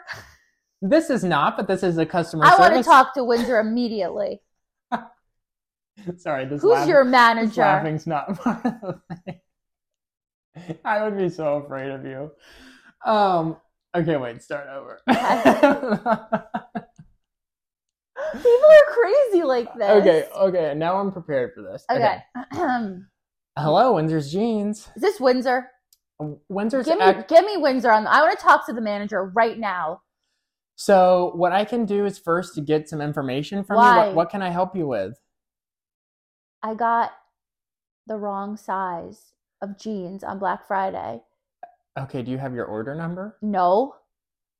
This is not, but this is a customer I want to talk to Windsor immediately. Sorry, this Who's laugh- your this manager? laughing's not part of the thing. I would be so afraid of you. Um. Okay, wait. Start over. People are crazy like this. okay. Okay. Now I'm prepared for this. Okay. Hello, Windsor's Jeans. Is this Windsor? Windsor's. Give me, ac- give me Windsor on. I want to talk to the manager right now. so what I can do is first to get some information from you. Why? What, what can I help you with? I got the wrong size of jeans on Black Friday. Okay. Do you have your order number? No,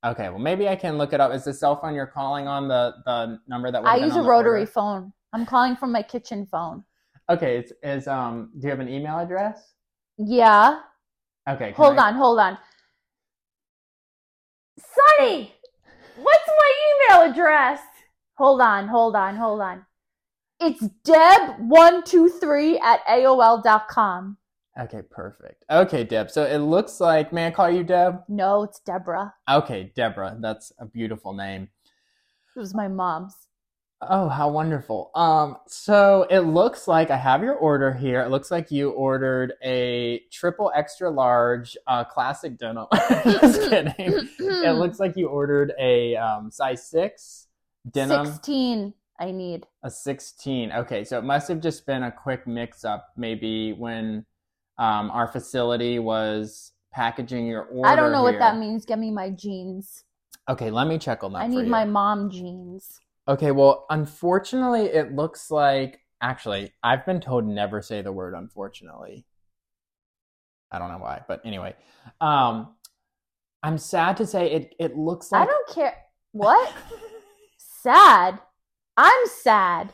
Okay, well maybe I can look it up. Is the cell phone you're calling on the the number that? We I use a rotary order? phone. I'm calling from my kitchen phone. Okay, it's is um. Do you have an email address? Yeah. Okay, Hold I- on, hold on. Sonny, what's my email address? Hold on, hold on, hold on. It's deb123 at AOL.com. Okay, perfect. Okay, Deb. So it looks like. May I call you Deb? No, it's Deborah. Okay, Deborah. That's a beautiful name. It was my mom's. Oh, how wonderful. Um, so it looks like I have your order here. It looks like you ordered a triple extra large uh, classic denim. Just kidding. It looks like you ordered a um, size six denim. 16 I need. A 16. Okay, so it must have just been a quick mix up maybe when um, our facility was packaging your order. I don't know what that means. Get me my jeans. Okay, let me check on that. I need my mom jeans. Okay, well, unfortunately, it looks like actually, I've been told never say the word unfortunately. I don't know why, but anyway. Um I'm sad to say it it looks like I don't care. What? sad. I'm sad.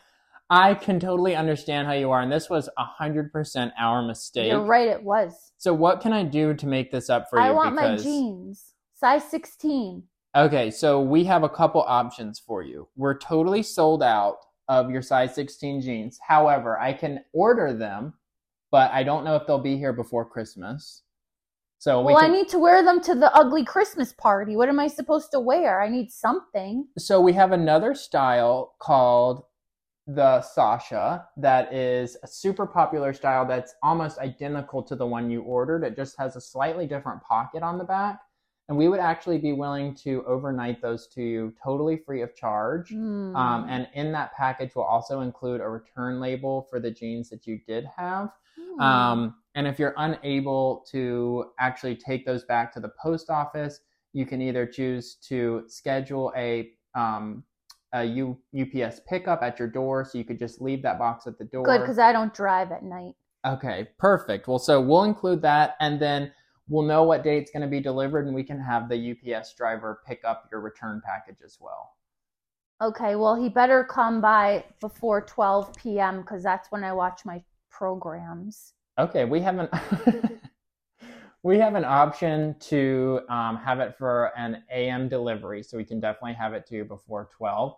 I can totally understand how you are, and this was a hundred percent our mistake. You're right, it was. So what can I do to make this up for you? I want my jeans. Size 16. Okay, so we have a couple options for you. We're totally sold out of your size 16 jeans. However, I can order them, but I don't know if they'll be here before Christmas. So we Well, can, I need to wear them to the ugly Christmas party. What am I supposed to wear? I need something. so we have another style called the Sasha that is a super popular style that's almost identical to the one you ordered. It just has a slightly different pocket on the back. And we would actually be willing to overnight those to you totally free of charge. Hmm. Um, and in that package will also include a return label for the jeans that you did have. Hmm. Um, and if you're unable to actually take those back to the post office, you can either choose to schedule a, um, a U- UPS pickup at your door. So you could just leave that box at the door. Good, because I don't drive at night. Okay, perfect. Well, so we'll include that. And then we'll know what day it's going to be delivered and we can have the UPS driver pick up your return package as well. Okay, well, he better come by before 12 p.m. because that's when I watch my programs. Okay, we have an we have an option to um, have it for an AM delivery, so we can definitely have it to you before twelve.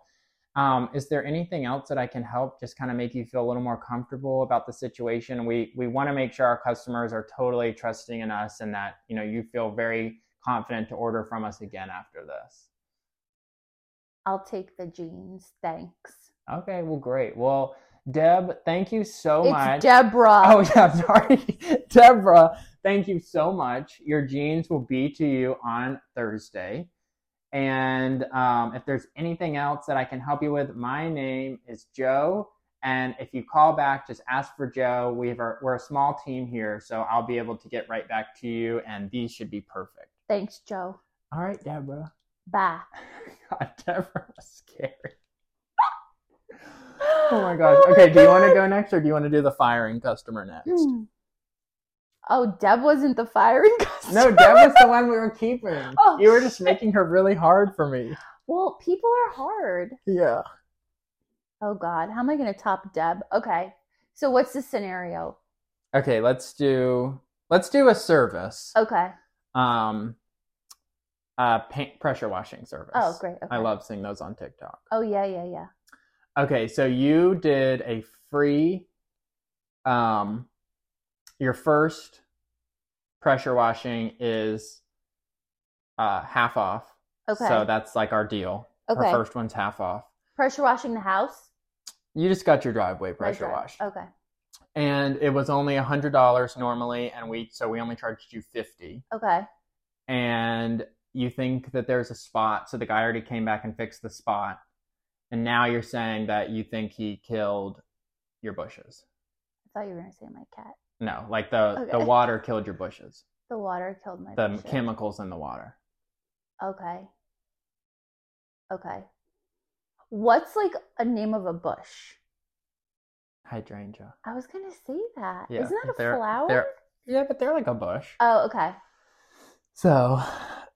Um, is there anything else that I can help just kind of make you feel a little more comfortable about the situation? We we want to make sure our customers are totally trusting in us and that you know you feel very confident to order from us again after this. I'll take the jeans. Thanks. Okay, well, great. Well, Deb, thank you so it's much. Deborah. Oh yeah, sorry, Deborah. Thank you so much. Your jeans will be to you on Thursday. And um, if there's anything else that I can help you with, my name is Joe. And if you call back, just ask for Joe. We have our, we're a small team here, so I'll be able to get right back to you. And these should be perfect. Thanks, Joe. All right, Deborah. Bye. God, Deborah was scary. Oh my gosh. Okay, do you want to go next or do you want to do the firing customer next? Hmm. Oh, Deb wasn't the firing customer. No, Deb was the one we were keeping. Oh, you were just making her really hard for me. Well, people are hard. Yeah. Oh God, how am I going to top Deb? Okay, so what's the scenario? Okay, let's do let's do a service. Okay. Um uh paint pressure washing service. Oh, great. Okay. I love seeing those on TikTok. Oh yeah, yeah, yeah. Okay, so you did a free um your first pressure washing is uh half off. Okay. So that's like our deal. okay. Our first one's half off. Pressure washing the house. You just got your driveway pressure washed. Okay. And it was only a hundred dollars normally and we so we only charged you fifty. Okay. And you think that there's a spot, so the guy already came back and fixed the spot. And now you're saying that you think he killed your bushes. I thought you were going to say my cat. No, like the the water killed your bushes. The water killed my. The bushes. chemicals in the water. Okay. Okay. What's like a name of a bush? Hydrangea. I was gonna say that. Yeah, Isn't that a flower? they're- Yeah, but they're like a bush. Oh, okay. So,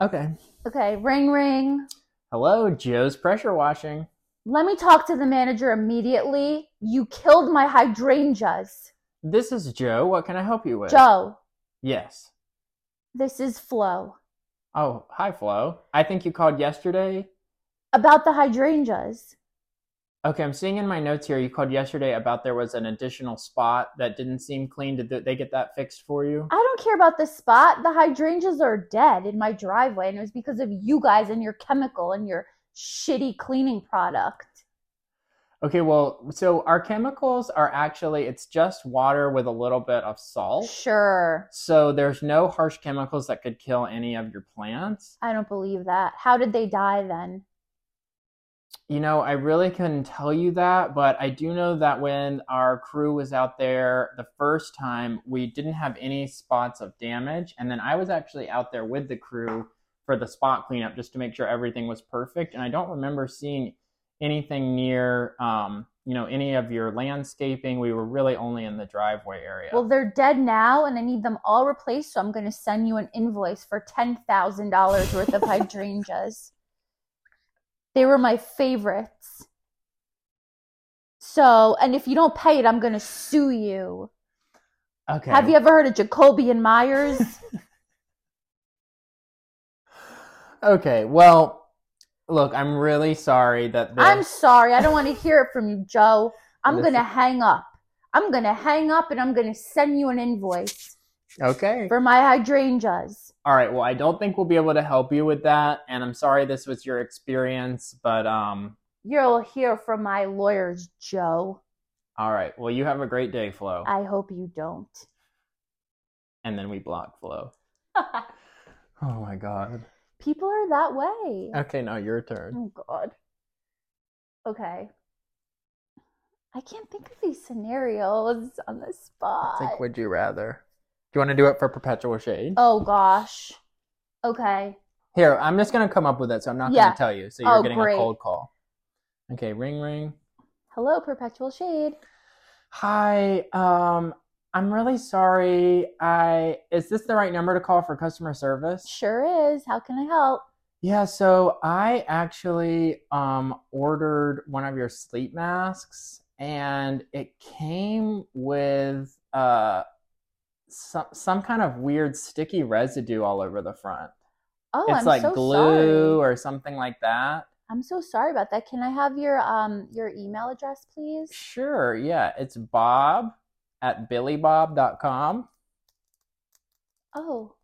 okay. Okay. Ring, ring. Hello, Joe's pressure washing. Let me talk to the manager immediately. You killed my hydrangeas. This is Joe. What can I help you with? Joe, Yes. this is Flo. Oh, hi, Flo. I think you called yesterday. About the hydrangeas. Okay, I'm seeing in my notes here you called yesterday about there was an additional spot that didn't seem clean. Did they get that fixed for you? I don't care about the spot. The hydrangeas are dead in my driveway, and it was because of you guys and your chemical and your shitty cleaning product. Okay, well, so our chemicals are actually it's just water with a little bit of salt. Sure. So there's no harsh chemicals that could kill any of your plants. I don't believe that. How did they die then? You know, I really couldn't tell you that, but I do know that when our crew was out there the first time, we didn't have any spots of damage. And then I was actually out there with the crew for the spot cleanup just to make sure everything was perfect. And I don't remember seeing anything near, um, you know, any of your landscaping. We were really only in the driveway area. Well, they're dead now, and I need them all replaced. So I'm going to send you an invoice for ten thousand dollars worth of hydrangeas. They were my favorites. So, and if you don't pay it, I'm going to sue you. okay. Have you ever heard of Jacoby and Meyers? Okay, well, look, I'm really sorry that this... I'm sorry. I don't want to hear it from you, Joe. I'm going to hang up. I'm going to hang up and I'm going to send you an invoice Okay. for my hydrangeas. All right. Well, I don't think we'll be able to help you with that, and I'm sorry this was your experience, but um. You'll hear from my lawyers, Joe. All right. Well, you have a great day, Flo. I hope you don't. and then we block Flo. Oh my god. People are that way. Okay, now your turn. Oh God. Okay. I can't think of these scenarios on the spot. It's like, would you rather? Do you want to do it for perpetual shade? oh gosh. Okay. Here, I'm just gonna come up with it, so I'm not Yeah. gonna tell you. So you're Oh, getting great. a cold call. Okay, ring ring. Hello, perpetual shade. Hi. Um, I'm really sorry. I is this the right number to call for customer service? Sure is. How can I help? Yeah, so I actually um ordered one of your sleep masks and it came with uh some some kind of weird sticky residue all over the front. Oh, it's I'm like so glue sorry. or something like that. I'm so sorry about that. Can I have your um your email address, please? Sure, yeah. It's Bob at billybob.com. Oh,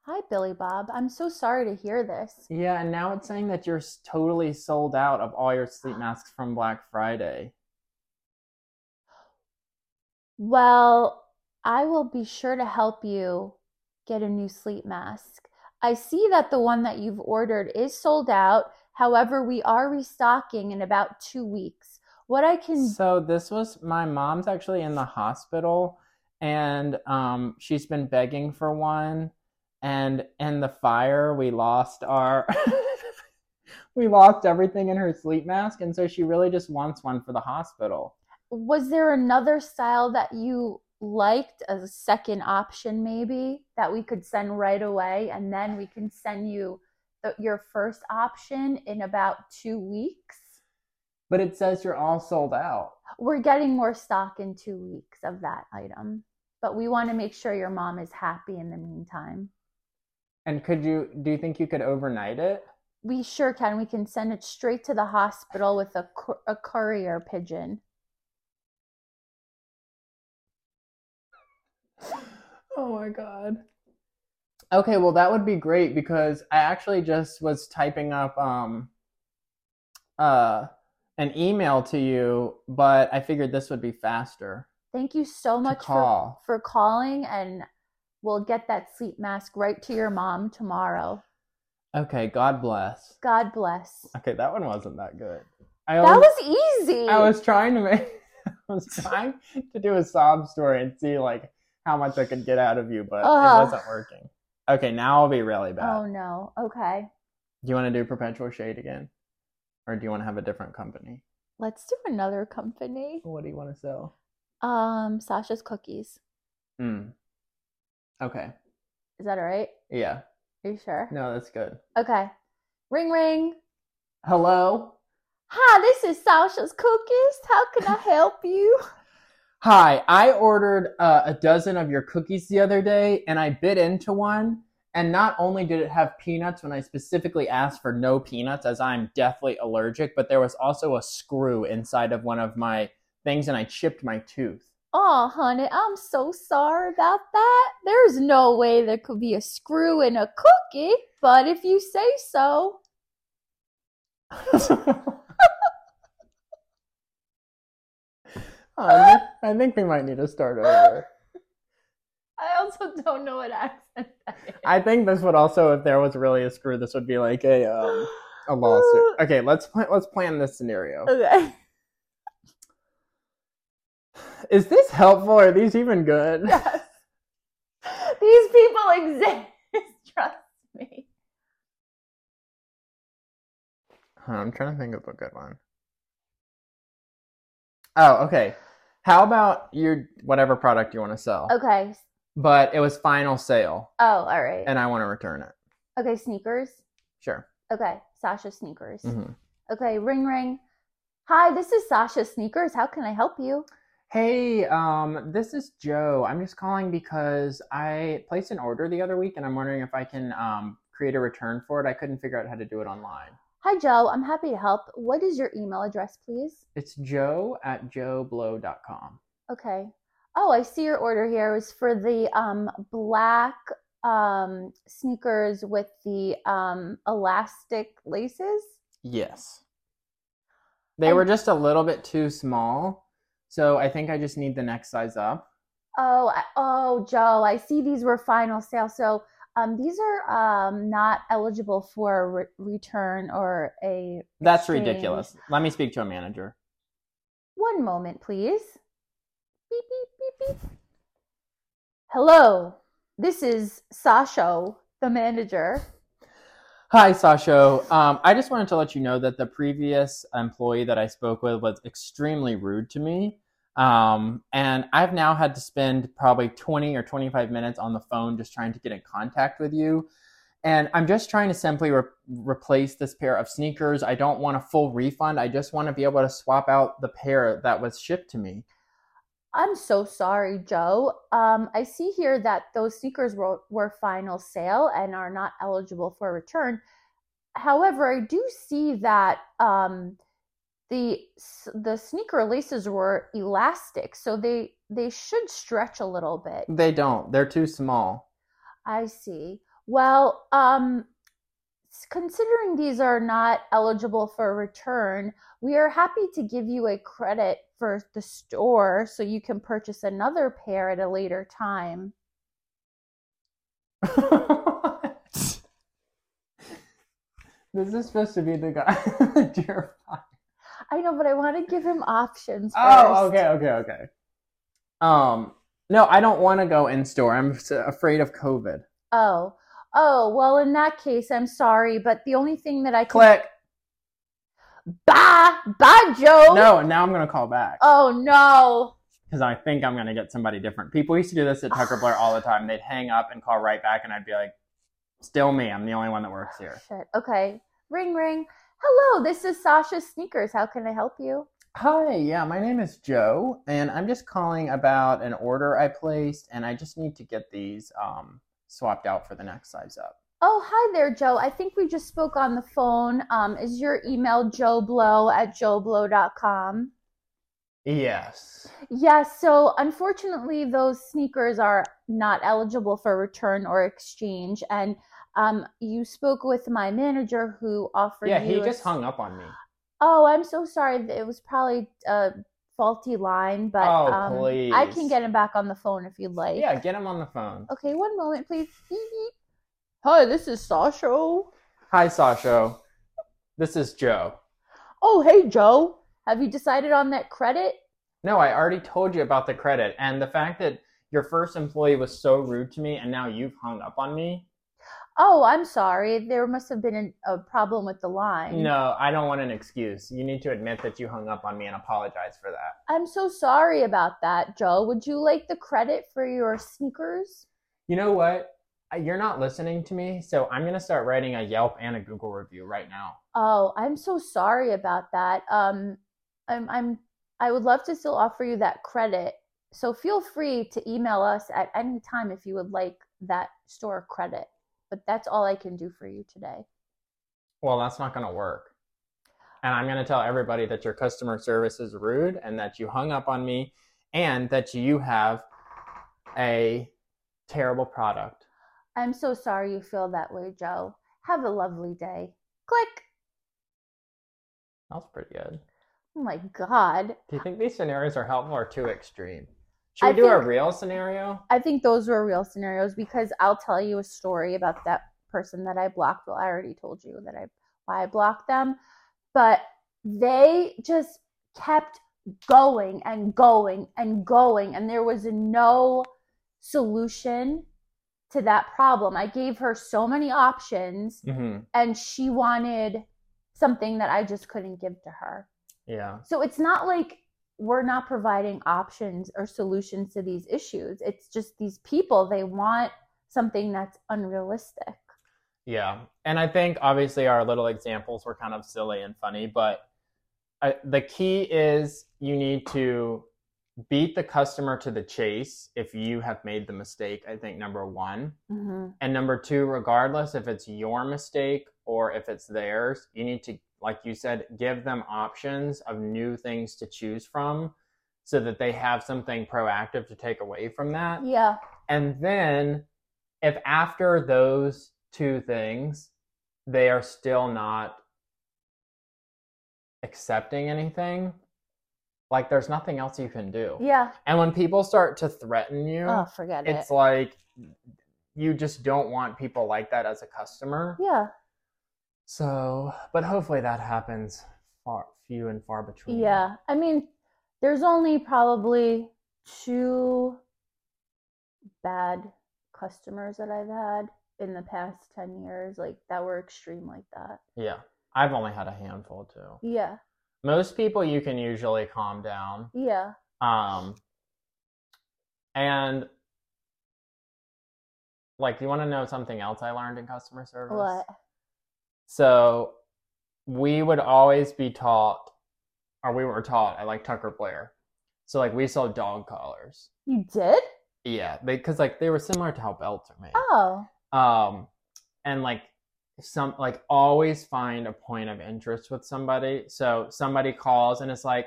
hi, Billy Bob. I'm so sorry to hear this. Yeah, and now it's saying that you're totally sold out of all your sleep masks from Black Friday. Well, I will be sure to help you get a new sleep mask. I see that the one that you've ordered is sold out. However, we are restocking in about two weeks. What I can So this was my mom's actually in the hospital and um she's been begging for one and in the fire we lost our we lost everything in her sleep mask and so she really just wants one for the hospital. was there another style that you liked as a second option maybe that we could send right away and then we can send you the, your first option in about two weeks But it says you're all sold out. we're getting more stock in two weeks of that item but we want to make sure your mom is happy in the meantime And could you do you think you could overnight it? we sure can we can send it straight to the hospital with a, a courier pigeon Oh my god. Okay, well that would be great because I actually just was typing up um uh an email to you, but I figured this would be faster. thank you so much for, call. for calling and we'll get that sleep mask right to your mom tomorrow Okay, God bless. god bless Okay, that one wasn't that good. I that always- was easy I was trying to make I was trying to do a sob story and see like how much I could get out of you, but Ugh. it wasn't working. Okay, now I'll be really oh, bad. oh no okay Do you want to do perpetual shade again? Or do you want to have a different company? let's do another company What do you want to sell? um sasha's cookies Hmm. Okay. is that all right Yeah. are you sure No, that's good. okay ring ring Hello? hi this is sasha's cookies how can i help you Hi, I ordered uh, a dozen of your cookies the other day and I bit into one. And not only did it have peanuts when I specifically asked for no peanuts, as I'm deathly allergic, but there was also a screw inside of one of my things and I chipped my tooth. Oh, honey, I'm so sorry about that. There's no way there could be a screw in a cookie, but if you say so. I think- I think we might need to start over. I also don't know what accent that is. I think this would also, if there was really a screw, this would be like a um, a lawsuit. Okay, let's pla- let's plan this scenario. Okay. Is this helpful? Are these even good? Yes. These people exist. Trust me. I'm trying to think of a good one. Oh, okay. How about your whatever product you want to sell, Okay. But it was final sale, Oh, all right. and I want to return it. Okay, sneakers. Sure. Okay, Sasha sneakers. hmm Okay, ring ring. Hi, this is Sasha Sneakers. How can I help you? Hey, um, this is Joe. I'm just calling because I placed an order the other week, and I'm wondering if I can um create a return for it. I couldn't figure out how to do it online. Hi, Joe. I'm happy to help. What is your email address, please? It's Joe at joeblow.com. Okay. Oh, I see your order here. It was for the um, black um, sneakers with the um, elastic laces. Yes. They And- were just a little bit too small, so I think I just need the next size up. Oh, I, oh, Joe. I see these were final sale. So um, these are um, not eligible for a re- return or a. That's exchange. ridiculous. Let me speak to a manager. One moment, please. Beep beep Hello. This is Sasha, the manager. Hi, Sasho. Um, I just wanted to let you know that the previous employee that I spoke with was extremely rude to me. Um, and I've now had to spend probably 20 or 25 minutes on the phone just trying to get in contact with you. And I'm just trying to simply re- replace this pair of sneakers. I don't want a full refund. I just want to be able to swap out the pair that was shipped to me. I'm so sorry, Joe. Um, I see here that those sneakers were, were final sale and are not eligible for return. However, I do see that um, the the sneaker laces were elastic, so they they should stretch a little bit. They don't. They're too small. I see. Well, um, considering these are not eligible for return, we are happy to give you a credit for the store so you can purchase another pair at a later time. this is supposed to be the guy you're I know, but I want to give him options. First. Oh, okay, okay, okay. Um, no, I don't want to go in store. I'm afraid of COVID. Oh, oh. Well, in that case, I'm sorry, but the only thing that I can Click. bye, bye, Joe. No, and now I'm gonna call back Oh no. because I think I'm gonna get somebody different. People used to do this at Tucker Blair all the time. They'd hang up and call right back, and I'd be like, "Still me. I'm the only one that works here." Shit. Okay. Ring, ring. Hello, this is Sasha Sneakers. How can I help you? Hi, yeah, my name is Joe, and I'm just calling about an order I placed, and I just need to get these um, swapped out for the next size up. Oh, hi there, Joe. I think we just spoke on the phone. Um, is your email joeblow at joeblow.com? Yes. Yes, so unfortunately, those sneakers are not eligible for return or exchange. And um, you spoke with my manager who offered Yeah, you. he just hung up on me. Oh, I'm so sorry. It was probably a faulty line, but Oh, um, I can get him back on the phone if you'd like. Yeah, get him on the phone. Okay, one moment, please. Hi, this is Sasha. Hi, Sasha. This is Joe. Oh, hey, Joe. Have you decided on that credit? No, I already told you about the credit and the fact that your first employee was so rude to me and now you've hung up on me. Oh, I'm sorry. There must have been an, a problem with the line. No, I don't want an excuse. You need to admit that you hung up on me and apologize for that. I'm so sorry about that, Joe. Would you like the credit for your sneakers? You know what? You're not listening to me, so I'm going to start writing a Yelp and a Google review right now. Oh, I'm so sorry about that. Um, I'm, I'm, I would love to still offer you that credit. So feel free to email us at any time if you would like that store credit. But that's all I can do for you today. Well, that's not going to work. And I'm going to tell everybody that your customer service is rude and that you hung up on me and that you have a terrible product. I'm so sorry you feel that way, Joe. Have a lovely day. Click. That was pretty good. Oh my God. Do you think these scenarios are helpful or too extreme? Should we I do a real scenario? I think those were real scenarios because I'll tell you a story about that person that I blocked. Well, I already told you that I why I blocked them, but they just kept going and going and going, and there was no solution to that problem. I gave her so many options, hmm and she wanted something that I just couldn't give to her. Yeah. So it's not like we're not providing options or solutions to these issues. It's just these people, they want something that's unrealistic. Yeah. And I think obviously our little examples were kind of silly and funny, but I, the key is you need to beat the customer to the chase if you have made the mistake, I think, number one. Mm-hmm. And number two, regardless if it's your mistake or if it's theirs, you need to, like you said, give them options of new things to choose from so that they have something proactive to take away from that. Yeah. And then if after those two things, they are still not accepting anything, like there's nothing else you can do. Yeah. And when people start to threaten you, Oh, forget it. it's like you just don't want people like that as a customer. Yeah. So, but hopefully that happens far few and far between. Yeah. I mean, there's only probably two bad customers that I've had in the past 10 years, like that were extreme like that. Yeah. I've only had a handful too. Yeah. Most people you can usually calm down. Yeah. Um, and like, you want to know something else I learned in customer service? What? So we would always be taught, or we were taught at like Tucker Blair. So like we saw dog collars. You did? Yeah, because like they were similar to how belts are made. Oh. Um, and like some like always find a point of interest with somebody. So somebody calls and it's like,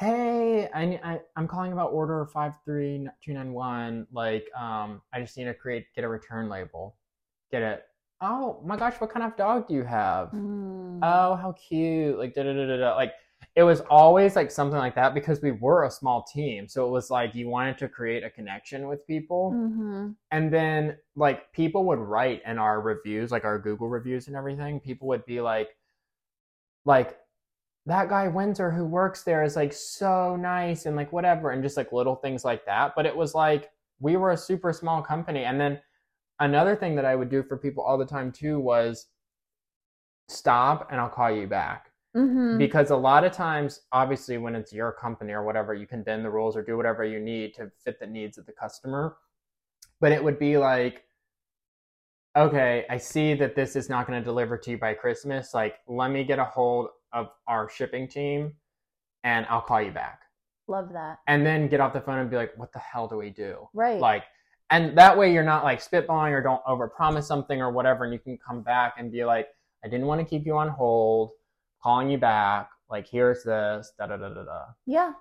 "Hey, I, I I'm calling about order five three two nine one. Like, um, I just need to create get a return label. Get it. Oh my gosh, what kind of dog do you have? Mm. oh how cute. Like da da da da da. Like it was always like something like that because we were a small team. So it was like you wanted to create a connection with people. Hmm and then like people would write in our reviews like our google reviews and everything. People would be like like that guy windsor who works there is like so nice and like whatever and just like little things like that. But it was like we were a super small company. And then another thing that i would do for people all the time too was stop and i'll call you back. Hmm because a lot of times obviously when it's your company or whatever you can bend the rules or do whatever you need to fit the needs of the customer. But it would be like okay i see that this is not going to deliver to you by christmas. Like let me get a hold of our shipping team and i'll call you back. Love that. and then get off the phone and be like what the hell do we do? Right. like and that way you're not like spitballing or don't overpromise something or whatever and you can come back and be like i didn't want to keep you on hold calling you back like here's this da da da da da yeah.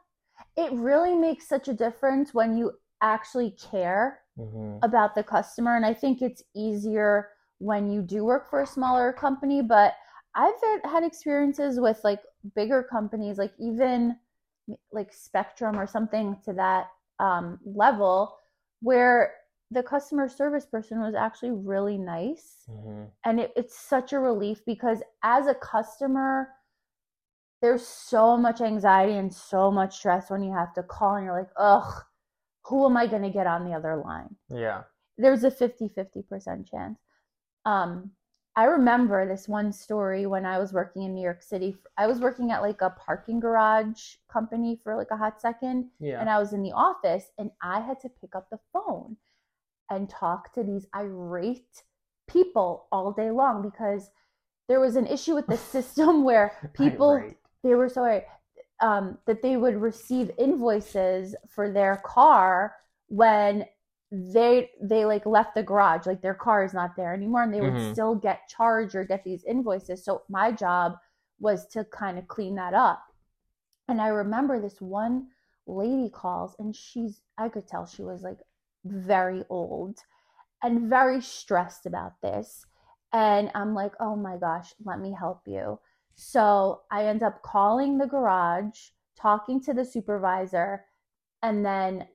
It really makes such a difference when you actually care mm-hmm. about the customer. And I think it's easier when you do work for a smaller company. But I've had- had experiences with like bigger companies, like even like Spectrum or something to that um, level, where the customer service person was actually really nice. Mm-hmm. And it, it's such a relief because as a customer, there's so much anxiety and so much stress when you have to call and you're like, ugh, who am I going to get on the other line? yeah there's a 50 50% chance. Um, I remember this one story when I was working in New York City. I was working at like a parking garage company for like a hot second, yeah and I was in the office and I had to pick up the phone and talk to these irate people all day long because there was an issue with the system where people Irate. they were so irate, um, that they would receive invoices for their car when they they like left the garage like their car is not there anymore and they would Mhm. still get charged or get these invoices. So my job was to kind of clean that up. And i remember this one lady calls and she's i could tell she was like very old and very stressed about this. And i'm like oh my gosh let me help you. So i end up calling the garage talking to the supervisor and then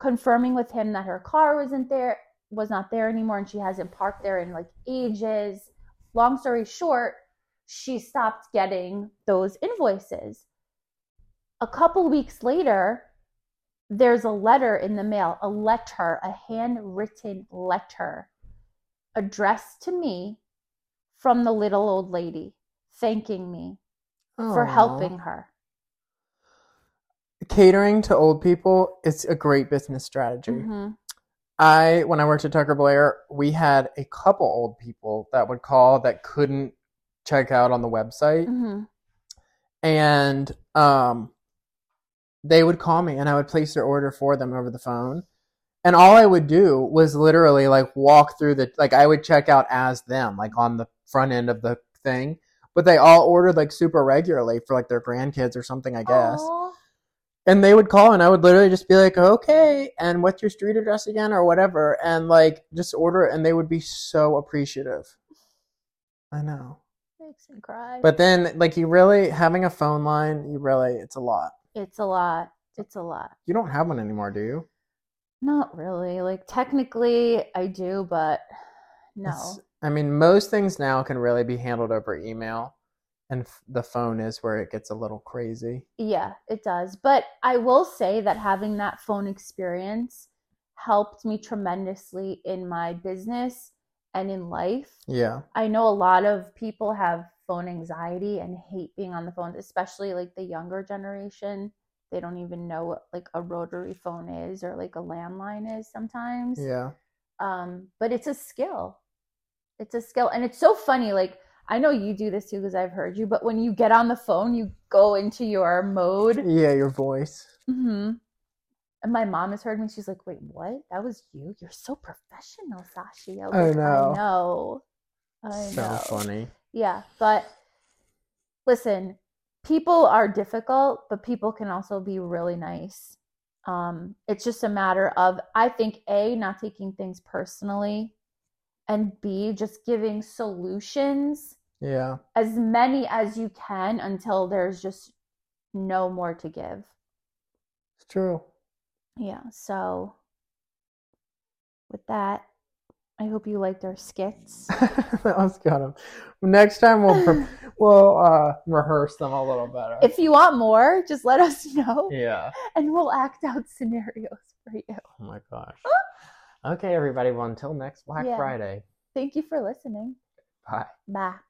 confirming with him that her car wasn't there was not there anymore and she hasn't parked there in like ages. Long story short she stopped getting those invoices. A couple weeks later there's a letter in the mail a letter a handwritten letter addressed to me from the little old lady thanking me for helping her Catering to old people is a great business strategy. Mhm. I when I worked at Tucker Blair, we had a couple old people that would call that couldn't check out on the website, Mhm. and um, they would call me, and I would place their order for them over the phone. And all I would do was literally like walk through the like I would check out as them, like on the front end of the thing. But they all ordered like super regularly for like their grandkids or something, I guess. Aw. And they would call and I would literally just be like, okay, and what's your street address again or whatever, and like just order it, and they would be so appreciative. I know, makes me cry but then like you really having a phone line, you really it's a lot. it's a lot it's a lot You don't have one anymore, do you? Not really. Like technically I do, but no. It's- I mean, most things now can really be handled over email, and f- the phone is where it gets a little crazy. Yeah, it does. But I will say that having that phone experience helped me tremendously in my business and in life. Yeah, I know a lot of people have phone anxiety and hate being on the phones, especially like the younger generation they don't even know what like a rotary phone is or like a landline is sometimes Yeah. um but it's a skill it's a skill and it's so funny like i know you do this too because i've heard you but when you get on the phone you go into your mode. Yeah, your voice. hmm and my mom has heard me she's like wait what? That was you? You're so professional sashi I, was I know. i know. I so know. funny. yeah but listen people are difficult but people can also be really nice. Um it's just a matter of i think a not taking things personally and b just giving solutions Yeah. as many as you can until there's just no more to give It's true. yeah so with that i hope you liked our skits that was kind of. Next time we'll pre- we'll uh, rehearse them a little better. if you want more just let us know yeah. and we'll act out scenarios for you Oh my gosh. Okay, everybody. Well, until next Black Yeah. Friday. thank you for listening Bye. bye